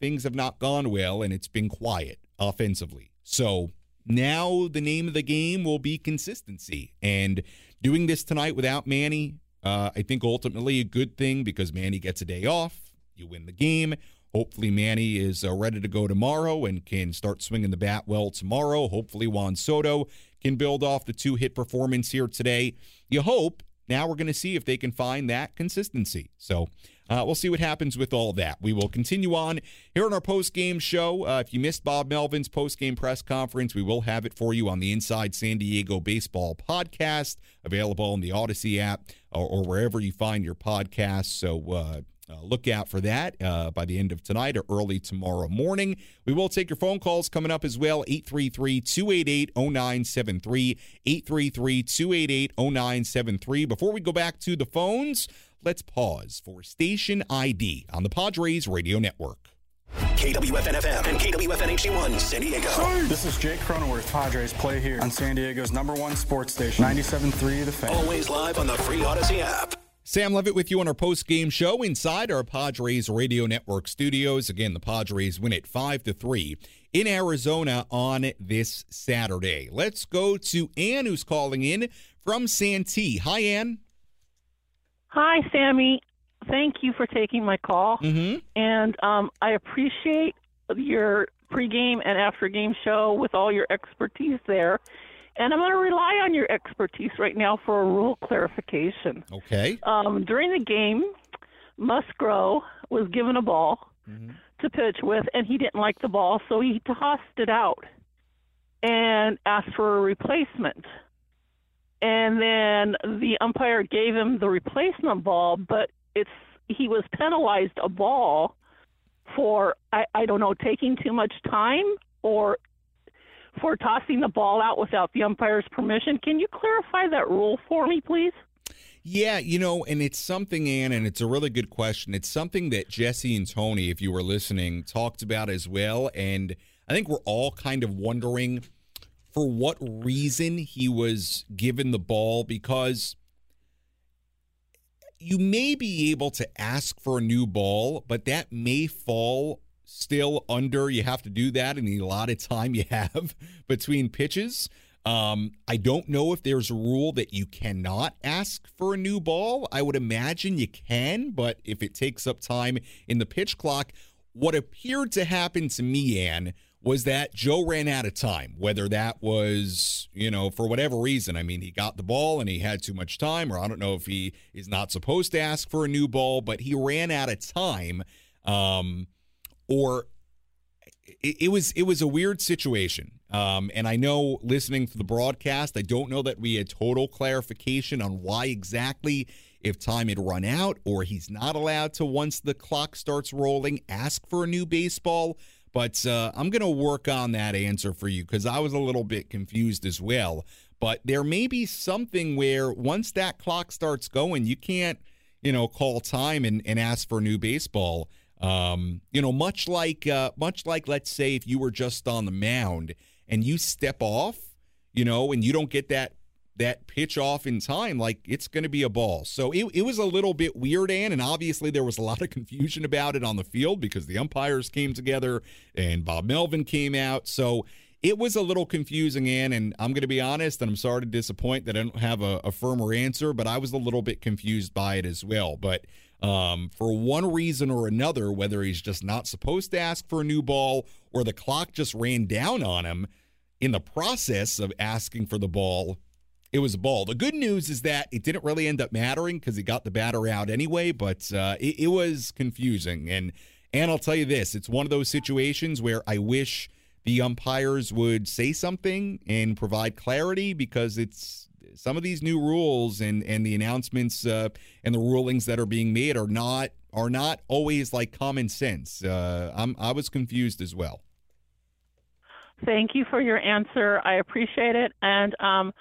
things have not gone well and it's been quiet offensively. So now the name of the game will be consistency. And doing this tonight without Manny, uh, I think ultimately a good thing because Manny gets a day off. You win the game. Hopefully, Manny is uh, ready to go tomorrow and can start swinging the bat well tomorrow. Hopefully, Juan Soto can build off the two hit performance here today. You hope. Now we're going to see if they can find that consistency. So uh, we'll see what happens with all that. We will continue on here on our post game show. Uh, if you missed Bob Melvin's post game press conference, we will have it for you on the Inside San Diego Baseball podcast, available on the Audacy app or, or wherever you find your podcasts. So uh, uh, look out for that uh, by the end of tonight or early tomorrow morning. We will take your phone calls coming up as well 833 288 0973. 833 288 0973. Before we go back to the phones, let's pause for station ID on the Padres Radio Network. KWFN FM and KWFN HD1 San Diego. This is Jake Cronenworth. Padres play here on San Diego's number one sports station, 97.3 The Fan. Always live on the free Audacy app. Sam Levitt with you on our post game show inside our Padres Radio Network studios. Again, the Padres win it 5 to 3 in Arizona on this Saturday. Let's go to Ann, who's calling in from Santee. Hi, Ann. Hi, Sammy. Thank you for taking my call. Mm-hmm. And um, I appreciate your pregame and after game show with all your expertise there. And I'm going to rely on your expertise right now for a rule clarification. Okay. Um, during the game, Musgrove was given a ball to pitch with, and he didn't like the ball, so he tossed it out and asked for a replacement. And then the umpire gave him the replacement ball, but it's he was penalized a ball for I, I don't know taking too much time or for tossing the ball out without the umpire's permission. Can you clarify that rule for me, please? Yeah, you know, and it's something, Ann, and it's a really good question. It's something that Jesse and Tony, if you were listening, talked about as well. And I think we're all kind of wondering for what reason he was given the ball because you may be able to ask for a new ball, but that may fall still under you have to do that in the allotted time you have between pitches. Um, I don't know if there's a rule that you cannot ask for a new ball. I would imagine you can, but if it takes up time in the pitch clock, what appeared to happen to me, Ann, was that Joe ran out of time. Whether that was, you know, for whatever reason. I mean, he got the ball and he had too much time, or I don't know if he is not supposed to ask for a new ball, but he ran out of time. Um, or it, it was it was a weird situation. Um, and I know listening to the broadcast, I don't know that we had total clarification on why exactly if time had run out or he's not allowed to once the clock starts rolling ask for a new baseball. But uh, I'm going to work on that answer for you because I was a little bit confused as well. But there may be something where once that clock starts going, you can't, you know, call time and, and ask for a new baseball. Um, you know, much like uh, much like let's say if you were just on the mound and you step off, you know, and you don't get that that pitch off in time, like it's going to be a ball. So it, it was a little bit weird, Ann, and obviously there was a lot of confusion about it on the field because the umpires came together and Bob Melvin came out. So it was a little confusing, Ann, and I'm going to be honest, and I'm sorry to disappoint that I don't have a, a firmer answer, but I was a little bit confused by it as well. But um, for one reason or another, whether he's just not supposed to ask for a new ball or the clock just ran down on him in the process of asking for the ball, it was a ball. The good news is that it didn't really end up mattering because he got the batter out anyway, but uh, it, it was confusing. And and I'll tell you this, it's one of those situations where I wish the umpires would say something and provide clarity because it's some of these new rules and and the announcements uh, and the rulings that are being made are not are not always like common sense. Uh, I'm I was confused as well. Thank you for your answer. I appreciate it, and um,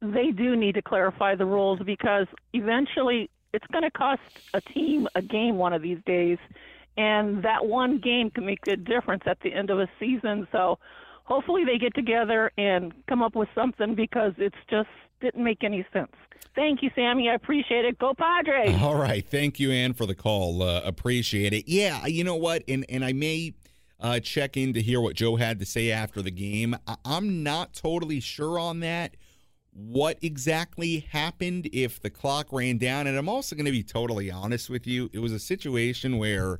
they do need to clarify the rules because eventually it's going to cost a team a game one of these days, and that one game can make a difference at the end of a season. So hopefully they get together and come up with something because it's just didn't make any sense. Thank you, Sammy. I appreciate it. Go Padres. All right. Thank you, Ann, for the call. Uh, appreciate it. Yeah, you know what? And and I may uh, check in to hear what Joe had to say after the game. I- I'm not totally sure on that. What exactly happened if the clock ran down? And I'm also going to be totally honest with you. It was a situation where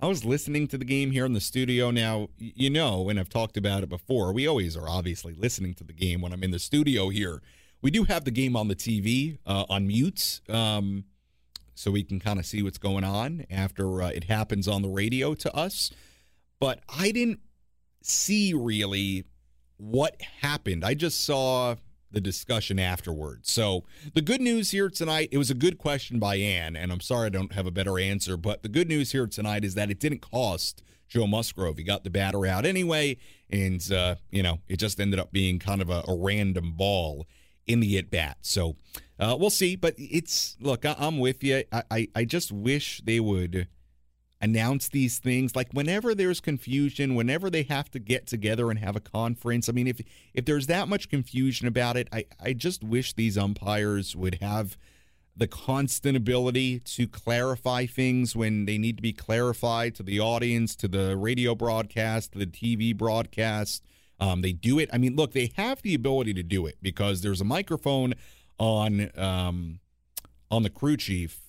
I was listening to the game here in the studio. Now, you know, and I've talked about it before, we always are obviously listening to the game when I'm in the studio here. We do have the game on the TV uh, on mutes um, so we can kind of see what's going on after uh, it happens on the radio to us. But I didn't see really what happened. I just saw the discussion afterwards. So the good news here tonight, it was a good question by Ann, and I'm sorry I don't have a better answer, but the good news here tonight is that it didn't cost Joe Musgrove. He got the batter out anyway, and uh, you know, it just ended up being kind of a, a random ball in the at bat. So uh, we'll see. But it's look, I, I'm with you. I, I I just wish they would announce these things. Like whenever there's confusion whenever they have to get together and have a conference i mean if if there's that much confusion about it i i just wish these umpires would have the constant ability to clarify things when they need to be clarified to the audience to the radio broadcast the tv broadcast. Um, they do it. I mean look they have the ability to do it because there's a microphone on um, on the crew chief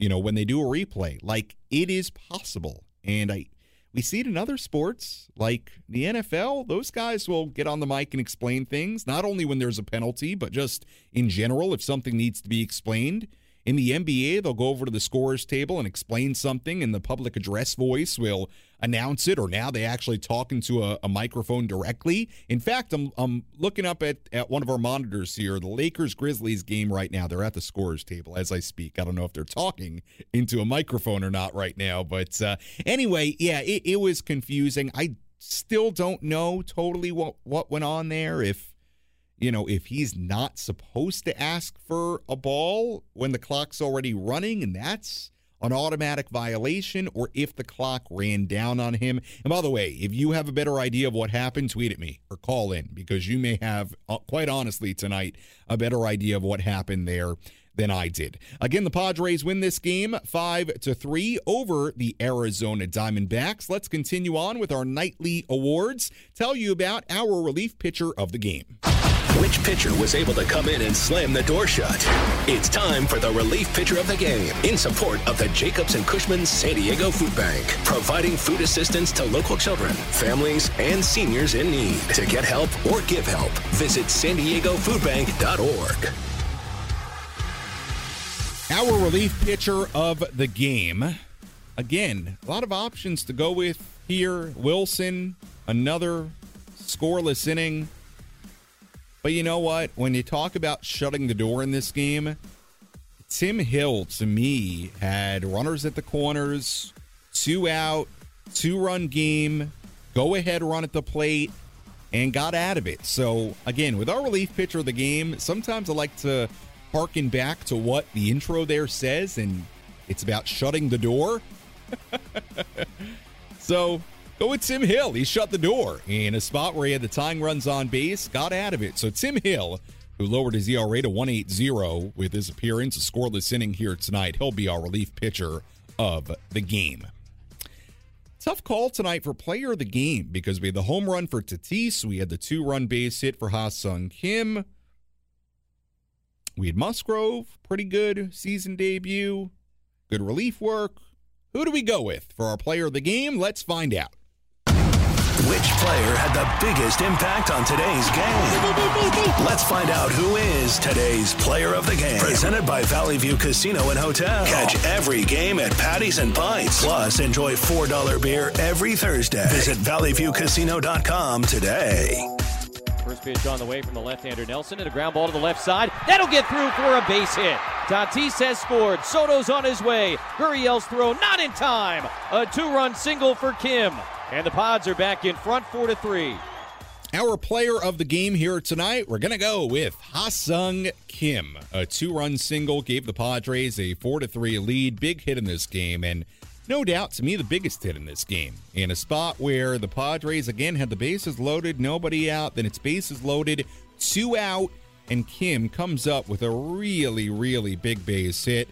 you know, when they do a replay. Like it is possible. And I we see it in other sports, like the NFL. Those guys will get on the mic and explain things, not only when there's a penalty, but just in general if something needs to be explained. In the NBA, they'll go over to the scorers table and explain something, and the public address voice will announce it, or now they actually talk into a, a microphone directly. In fact, I'm, I'm looking up at, at one of our monitors here, the Lakers Grizzlies game right now. They're at the scorers table as I speak. I don't know if they're talking into a microphone or not right now, but uh, anyway, yeah, it, it was confusing. I still don't know totally what, what went on there. If you know, if he's not supposed to ask for a ball when the clock's already running and that's an automatic violation, or if the clock ran down on him. And by the way, if you have a better idea of what happened, tweet at me or call in because you may have, uh, quite honestly, tonight, a better idea of what happened there than I did. Again, the Padres win this game 5 to 3 over the Arizona Diamondbacks. Let's continue on with our nightly awards. Tell you about our relief pitcher of the game. Which pitcher was able to come in and slam the door shut? It's time for the relief pitcher of the game in support of the Jacobs and Cushman San Diego Food Bank, providing food assistance to local children, families, and seniors in need. To get help or give help, visit san diego foodbank.org. Our relief pitcher of the game. Again, a lot of options to go with here. Wilson, another scoreless inning. But you know what? When you talk about shutting the door in this game, Tim Hill, to me, had runners at the corners, two out, two run game, go ahead run at the plate, and got out of it. So, again, with our relief pitcher of the game, sometimes I like to harken back to what the intro there says, and it's about shutting the door. so, go with Tim Hill. He shut the door in a spot where he had the tying runs on base, got out of it. So, Tim Hill who lowered his ERA to 180 with his appearance, a scoreless inning here tonight. He'll be our relief pitcher of the game. Tough call tonight for player of the game because we had the home run for Tatis, we had the two run base hit for Ha Seong Kim. We had Musgrove, pretty good season debut, good relief work. Who do we go with for our player of the game? Let's find out. Which player had the biggest impact on today's game? Let's find out who is today's player of the game. Presented by Valley View Casino and Hotel. Catch every game at Patties and Pints. Plus, enjoy $4 beer every Thursday. Visit valleyviewcasino.com today. First pitch on the way from the left-hander Nelson and a ground ball to the left side. That'll get through for a base hit. Tatis has scored. Soto's on his way. Gurriel's throw not in time. A two-run single for Kim. And the Pods are back in front 4 to 3. Our player of the game here tonight, we're going to go with Ha-Seong Kim. A two-run single gave the Padres a 4 to 3 lead. Big hit in this game and no doubt to me the biggest hit in this game. In a spot where the Padres again had the bases loaded, nobody out, then it's bases loaded, two out, and Kim comes up with a really really big base hit.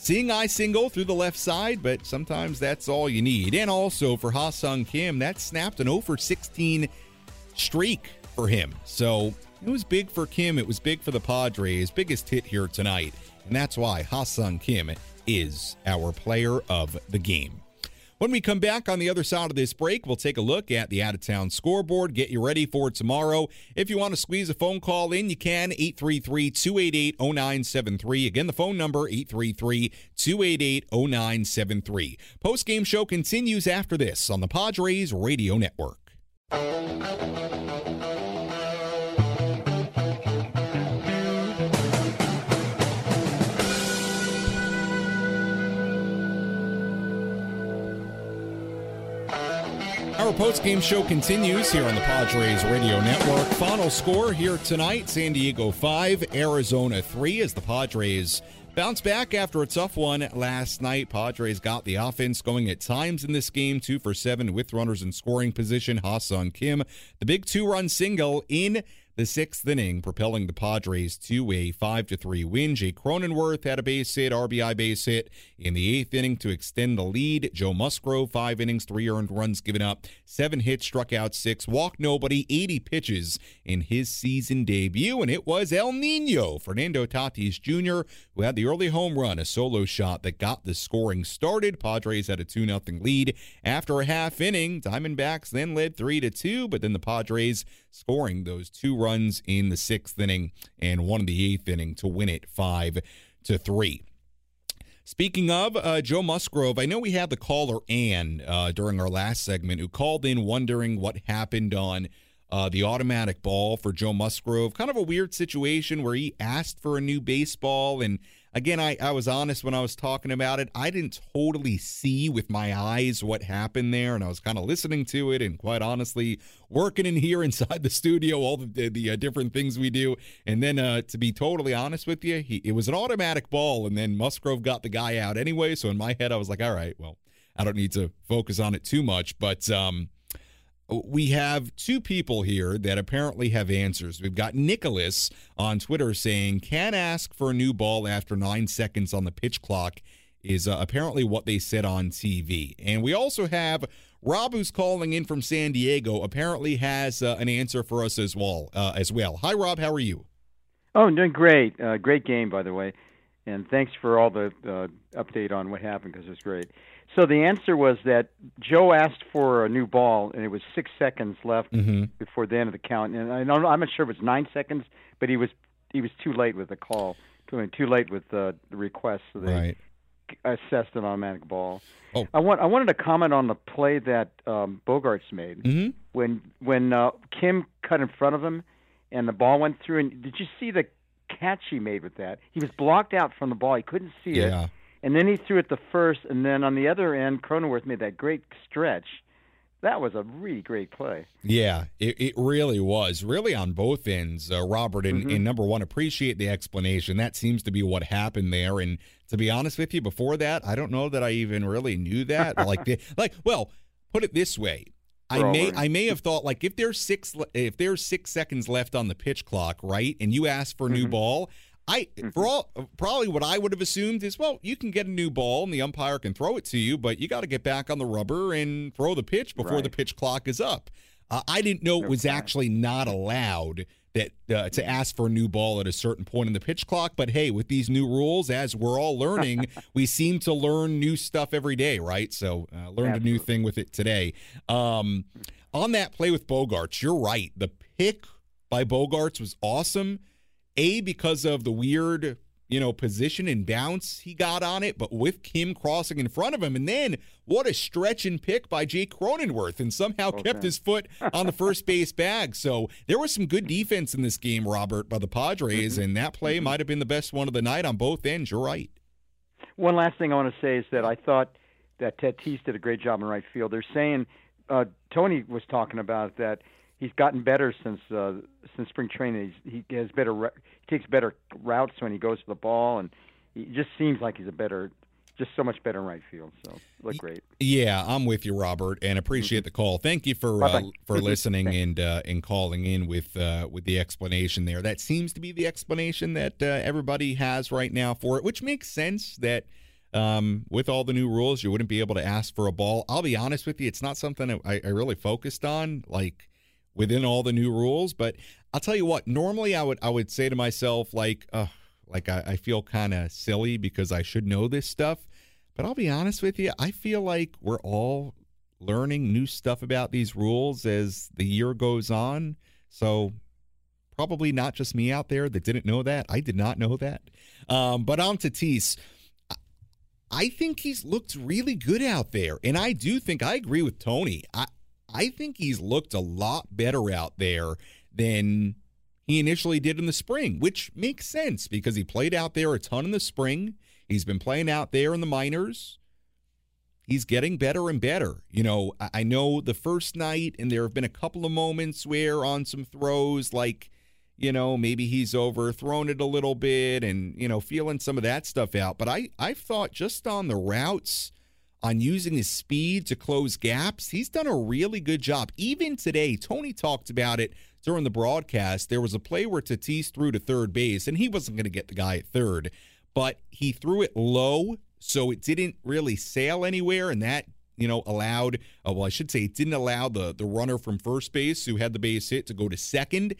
Seeing eye single through the left side, but sometimes that's all you need. And also for Ha Seong Kim, that snapped an 0 for 16 streak for him. So it was big for Kim. It was big for the Padres. Biggest hit here tonight. And that's why Ha Seong Kim is our player of the game. When we come back on the other side of this break, we'll take a look at the out of town scoreboard, get you ready for tomorrow. If you want to squeeze a phone call in, you can 833 288 0973. Again, the phone number 833 288 0973. Post game show continues after this on the Padres Radio Network. Our post-game show continues here on the Padres Radio Network. Final score here tonight, San Diego 5, Arizona 3 as the Padres bounce back after a tough one last night. Padres got the offense going at times in this game, 2 for 7 with runners in scoring position. Ha-Seong Kim, the big two-run single in the sixth inning, propelling the Padres to a 5 to 3 win. Jay Cronenworth had a base hit, RBI base hit in the eighth inning to extend the lead. Joe Musgrove, five innings, three earned runs given up, seven hits, struck out six, walked nobody, 80 pitches in his season debut. And it was El Nino, Fernando Tatis Jr., who had the early home run, a solo shot that got the scoring started. Padres had a 2 0 lead after a half inning. Diamondbacks then led 3 to 2, but then the Padres scoring those two runs in the sixth inning and one in the eighth inning to win it five to three. Speaking of uh, Joe Musgrove, I know we had the caller Ann uh, during our last segment who called in wondering what happened on uh, the automatic ball for Joe Musgrove. Kind of a weird situation where he asked for a new baseball and again, I, I was honest when I was talking about it. I didn't totally see with my eyes what happened there, and I was kind of listening to it and quite honestly working in here inside the studio, all the, the uh, different things we do. And then, uh, to be totally honest with you, he, it was an automatic ball, and then Musgrove got the guy out anyway. So in my head, I was like, all right, well, I don't need to focus on it too much, but um, we have two people here that apparently have answers. We've got Nicholas on Twitter saying, can ask for a new ball after nine seconds on the pitch clock is uh, apparently what they said on TV. And we also have Rob, who's calling in from San Diego, apparently has uh, an answer for us as well. Uh, as well. Hi, Rob. How are you? Oh, I'm doing great. Uh, great game, by the way. And thanks for all the uh, update on what happened because it was great. So the answer was that Joe asked for a new ball, and it was six seconds left mm-hmm. before the end of the count. And I don't, I'm not sure if it's nine seconds, but he was he was too late with the call, too late with the, the request, so they right. assessed an automatic ball. Oh. I want I wanted to comment on the play that um, Bogaerts made mm-hmm. when when uh, Kim cut in front of him, and the ball went through. And did you see the catch he made with that? He was blocked out from the ball. He couldn't see yeah. it and then he threw it the first, and then on the other end, Cronenworth made that great stretch. That was a really great play. Yeah, it, it really was. Really on both ends, uh, Robert. And, Mm-hmm. and number one, appreciate the explanation. That seems to be what happened there. And to be honest with you, before that, I don't know that I even really knew that. like, the, like, well, put it this way: I may. I may have thought like if there's six if there's six seconds left on the pitch clock, right, and you ask for a Mm-hmm. new ball, I for all probably what I would have assumed is well you can get a new ball and the umpire can throw it to you, but you got to get back on the rubber and throw the pitch before the pitch clock is up. Uh, I didn't know it was actually not allowed that uh, to ask for a new ball at a certain point in the pitch clock. But hey, with these new rules, as we're all learning, we seem to learn new stuff every day, right? So uh, learned a new thing with it today. Um, on that play with Bogaerts, you're right. The pick by Bogaerts was awesome. A because of the weird, you know, position and bounce he got on it, but with Kim crossing in front of him, and then what a stretch and pick by Jake Cronenworth, and somehow kept his foot on the first base bag. So there was some good defense in this game, Robert, by the Padres, and that play might have been the best one of the night on both ends. You're right. One last thing I want to say is that I thought that Tatis did a great job in right field. They're saying uh, Tony was talking about that he's gotten better since uh, since spring training. He's, he has better he takes better routes when he goes to the ball, and he just seems like he's a better, just so much better in right field. So look great. Yeah, I'm with you, Robert, and appreciate the call. Thank you for uh, for listening and uh, and calling in with uh, with the explanation there. That seems to be the explanation that uh, everybody has right now for it, which makes sense. That um, with all the new rules, you wouldn't be able to ask for a ball. I'll be honest with you; it's not something I, I really focused on, like within all the new rules. But I'll tell you what. Normally, I would I would say to myself like, uh, like I, I feel kind of silly because I should know this stuff. But I'll be honest with you, I feel like we're all learning new stuff about these rules as the year goes on. So probably not just me out there that didn't know that. I did not know that. Um, but on Tatis, I- I think he's looked really good out there. And I do think I agree with Tony. I I think he's looked a lot better out there than he initially did in the spring, which makes sense because he played out there a ton in the spring. He's been playing out there in the minors. He's getting better and better. You know, I, know the first night, and there have been a couple of moments where on some throws, like, you know, maybe he's overthrown it a little bit and, you know, feeling some of that stuff out. But I, I've thought just on the routes, on using his speed to close gaps, he's done a really good job. Even today, Tony talked about it during the broadcast. There was a play where Tatis threw to third base, and he wasn't going to get the guy at third, but he threw it low, so it didn't really sail anywhere, and that you know allowed. Uh, well, I should say it didn't allow the the runner from first base who had the base hit to go to second.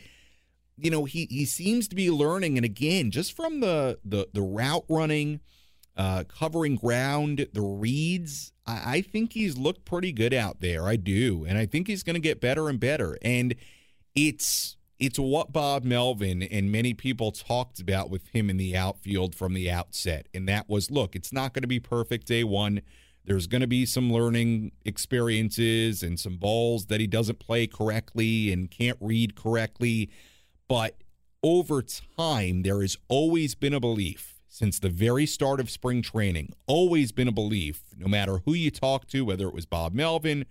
You know, he he seems to be learning, and again, just from the the the route running uh, covering ground, the reads. I, I think he's looked pretty good out there. I do, and I think he's going to get better and better. And it's it's what Bob Melvin and many people talked about with him in the outfield from the outset, and that was look, it's not going to be perfect day one. There's going to be some learning experiences and some balls that he doesn't play correctly and can't read correctly. But over time, there has always been a belief since the very start of spring training, always been a belief, no matter who you talk to, whether it was Bob Melvin,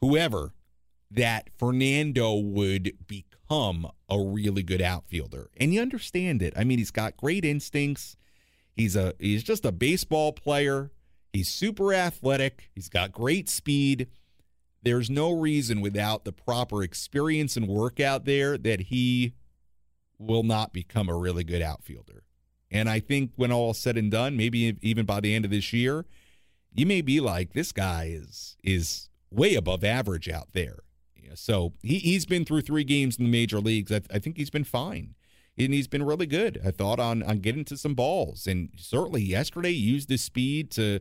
whoever, that Fernando would become a really good outfielder. And you understand it. I mean, he's got great instincts. He's a he's just a baseball player. He's super athletic. He's got great speed. There's no reason without the proper experience and work out there that he will not become a really good outfielder. And I think when all said and done, maybe even by the end of this year, you may be like, this guy is is way above average out there. So he, he's been through three games in the major leagues. I, I think he's been fine. And he's been really good. I thought on on getting to some balls. And certainly yesterday used his speed to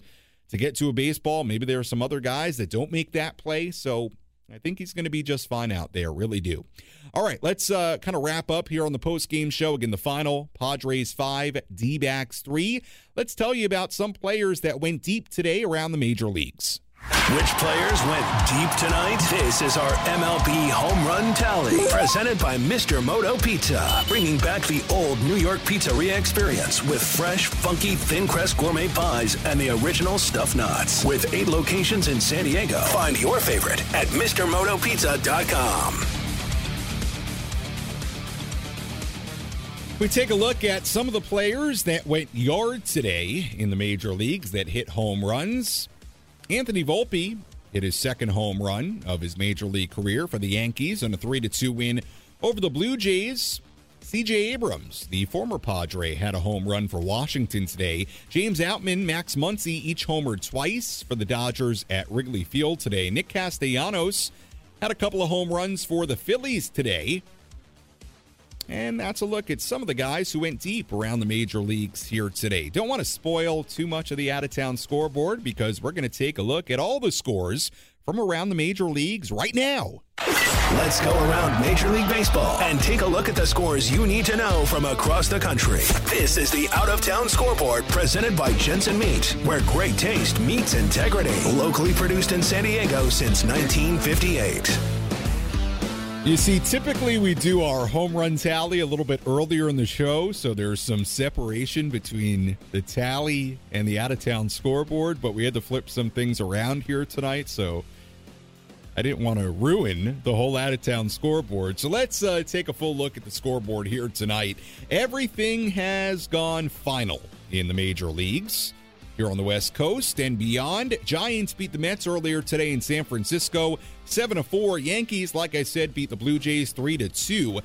to get to a baseball. Maybe there are some other guys that don't make that play. So I think he's going to be just fine out there. Really do. All right, let's uh, kind of wrap up here on the post game show. Again, the final Padres 5, D backs 3. Let's tell you about some players that went deep today around the major leagues. Which players went deep tonight? This is our MLB home run tally. Presented by Mr. Moto Pizza. Bringing back the old New York pizzeria experience with fresh, funky, thin crust gourmet pies and the original stuffed knots. With eight locations in San Diego. Find your favorite at MrMotoPizza.com. We take a look at some of the players that went yard today in the major leagues that hit home runs. Anthony Volpe hit his second home run of his major league career for the Yankees on a 3 2 win over the Blue Jays. CJ Abrams, the former Padre, had a home run for Washington today. James Outman, Max Muncy each homered twice for the Dodgers at Wrigley Field today. Nick Castellanos had a couple of home runs for the Phillies today. And that's a look at some of the guys who went deep around the major leagues here today. Don't want to spoil too much of the out of town scoreboard because we're going to take a look at all the scores from around the major leagues right now. Let's go around Major League Baseball and take a look at the scores you need to know from across the country. This is the Out of Town Scoreboard presented by Jensen Meat, where great taste meets integrity. Locally produced in San Diego since 1958. You see, typically we do our home run tally a little bit earlier in the show, so there's some separation between the tally and the out of town scoreboard, but we had to flip some things around here tonight, so I didn't want to ruin the whole out of town scoreboard. So let's uh, take a full look at the scoreboard here tonight. Everything has gone final in the major leagues here on the West Coast and beyond. Giants beat the Mets earlier today in San Francisco, 7 to 4. Yankees, like I said, beat the Blue Jays 3 to 2.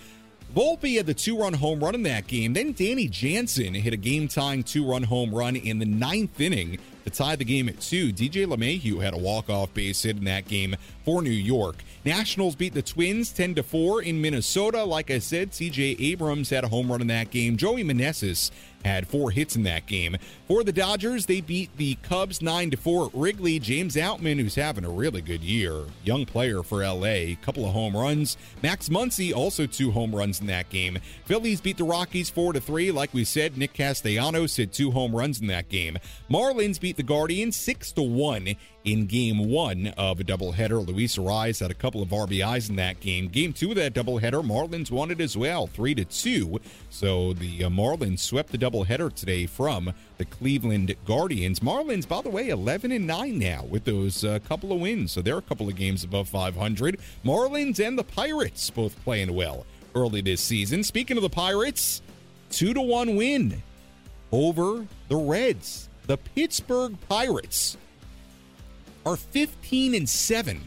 Volpe had the two-run home run in that game. Then Danny Jansen hit a game-tying two-run home run in the ninth inning to tie the game at two. DJ LeMahieu had a walk-off base hit in that game for New York. Nationals beat the Twins 10 to 4 in Minnesota. Like I said, CJ Abrams had a home run in that game. Joey Meneses had four hits in that game. For the Dodgers, they beat the Cubs 9 to 4 at Wrigley. James Outman, who's having a really good year, young player for LA, couple of home runs. Max Muncy also two home runs in that game. Phillies beat the Rockies 4 to 3. Like we said, Nick Castellanos hit two home runs in that game. Marlins beat the Guardians 6 to 1 in game one of a doubleheader. Luis Arraez had a couple of RBIs in that game. Game two of that doubleheader, Marlins won it as well, three to two. So the uh, Marlins swept the doubleheader today from the Cleveland Guardians. Marlins, by the way, 11 and 9 now with those uh, couple of wins. So they're a couple of games above 500. Marlins and the Pirates both playing well early this season. Speaking of the Pirates, two to one win over the Reds. The Pittsburgh Pirates are 15 and 7.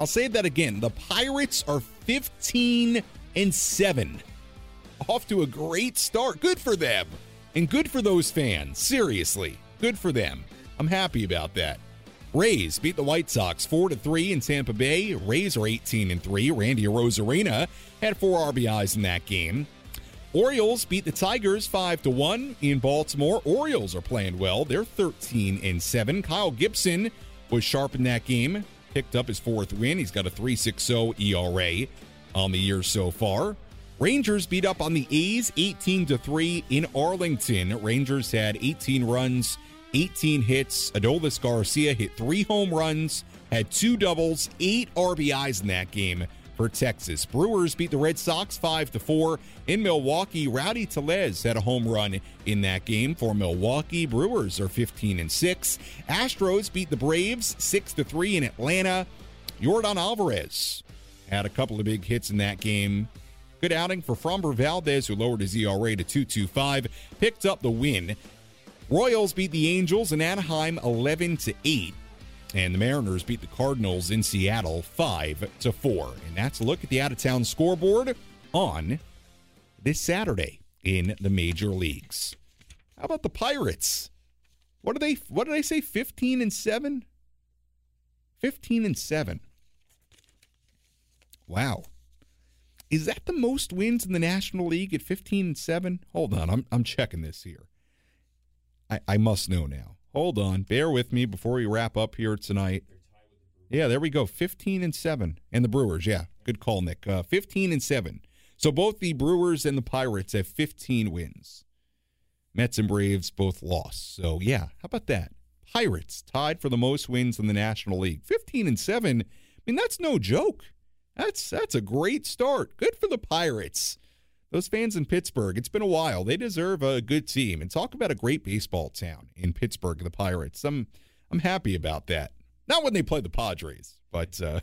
I'll say that again. The Pirates are 15 and 7. Off to a great start. Good for them. And good for those fans. Seriously. Good for them. I'm happy about that. Rays beat the White Sox 4 to 3 in Tampa Bay. Rays are 18 and 3. Randy Arozarena had 4 RBIs in that game. Orioles beat the Tigers 5 to 1 in Baltimore. Orioles are playing well. They're 13 and 7. Kyle Gibson was sharp in that game. Picked up his fourth win. He's got a 3.60 ERA on the year so far. Rangers beat up on the A's 18 to 3 in Arlington. Rangers had 18 runs, 18 hits. Adolis Garcia hit 3 home runs, had 2 doubles, 8 RBIs in that game for Texas. Brewers beat the Red Sox 5 to 4 in Milwaukee. Rowdy Tellez had a home run in that game for Milwaukee. Brewers are 15 and 6. Astros beat the Braves 6 to 3 in Atlanta. Yordan Alvarez had a couple of big hits in that game. Good outing for Framber Valdez, who lowered his ERA to 2.25, picked up the win. Royals beat the Angels in Anaheim 11 to 8. And the Mariners beat the Cardinals in Seattle 5 to 4. And that's a look at the out of town scoreboard on this Saturday in the major leagues. How about the Pirates? What do they what did I say 15 and 7? 15 and 7. Wow. Is that the most wins in the National League at 15 and 7? Hold on, I'm I'm checking this here. I, I must know now. Hold on, bear with me before we wrap up here tonight. Yeah, there we go. 15 and 7. And the Brewers, yeah. Good call, Nick. Uh, 15 and 7. So both the Brewers and the Pirates have 15 wins. Mets and Braves both lost. So, yeah, how about that? Pirates tied for the most wins in the National League. 15 and 7. I mean, that's no joke. That's that's a great start. Good for the Pirates. Those fans in Pittsburgh, it's been a while. They deserve a good team. And talk about a great baseball town in Pittsburgh, the Pirates. I'm I'm happy about that. Not when they play the Padres, but uh,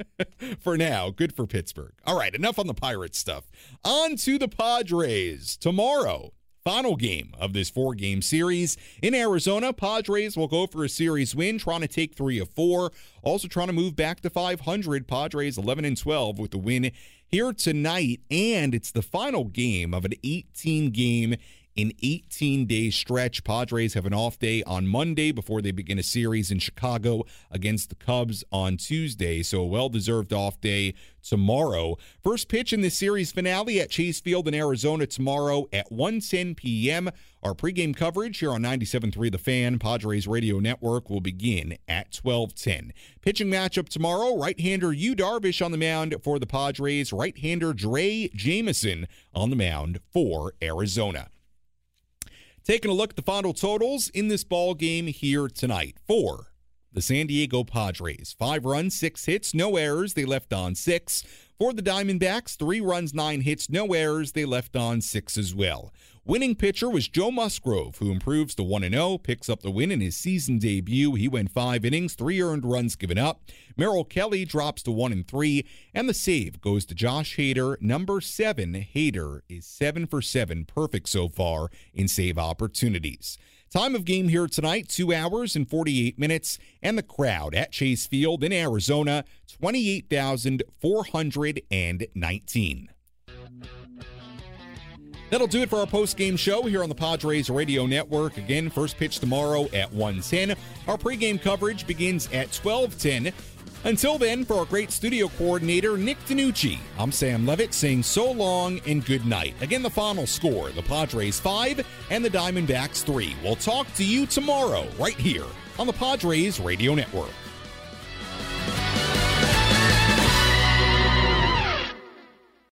for now, good for Pittsburgh. All right, enough on the Pirates stuff. On to the Padres. Tomorrow, final game of this four game series. In Arizona, Padres will go for a series win, trying to take three of four. Also trying to move back to 500. Padres 11 and 12 with the win here tonight. And it's the final game of an 18 game in 18 day stretch. Padres have an off day on Monday before they begin a series in Chicago against the Cubs on Tuesday. So a well deserved off day tomorrow. First pitch in the series finale at Chase Field in Arizona tomorrow at 1:10 p.m. Our pregame coverage here on 97.3 The Fan, Padres Radio Network, will begin at 12:10. Pitching matchup tomorrow: right-hander Yu Darvish on the mound for the Padres, right-hander Drey Jameson on the mound for Arizona. Taking a look at the final totals in this ball game here tonight. Four, the San Diego Padres, five runs, six hits, no errors. They left on six. For the Diamondbacks, three runs, nine hits, no errors. They left on six as well. Winning pitcher was Joe Musgrove, who improves to 1 0, picks up the win in his season debut. He went five innings, three earned runs given up. Merrill Kelly drops to 1 and 3, and the save goes to Josh Hader, number 7. Hader is 7 for 7, perfect so far in save opportunities. Time of game here tonight, 2 hours and 48 minutes, and the crowd at Chase Field in Arizona, 28,419. That'll do it for our post-game show here on the Padres Radio Network. Again, first pitch tomorrow at 1:10. Our pregame coverage begins at 12:10. Until then, for our great studio coordinator, Nick Danucci, I'm Sam Levitt saying so long and good night. Again, the final score the Padres 5 and the Diamondbacks 3. We'll talk to you tomorrow, right here on the Padres Radio Network.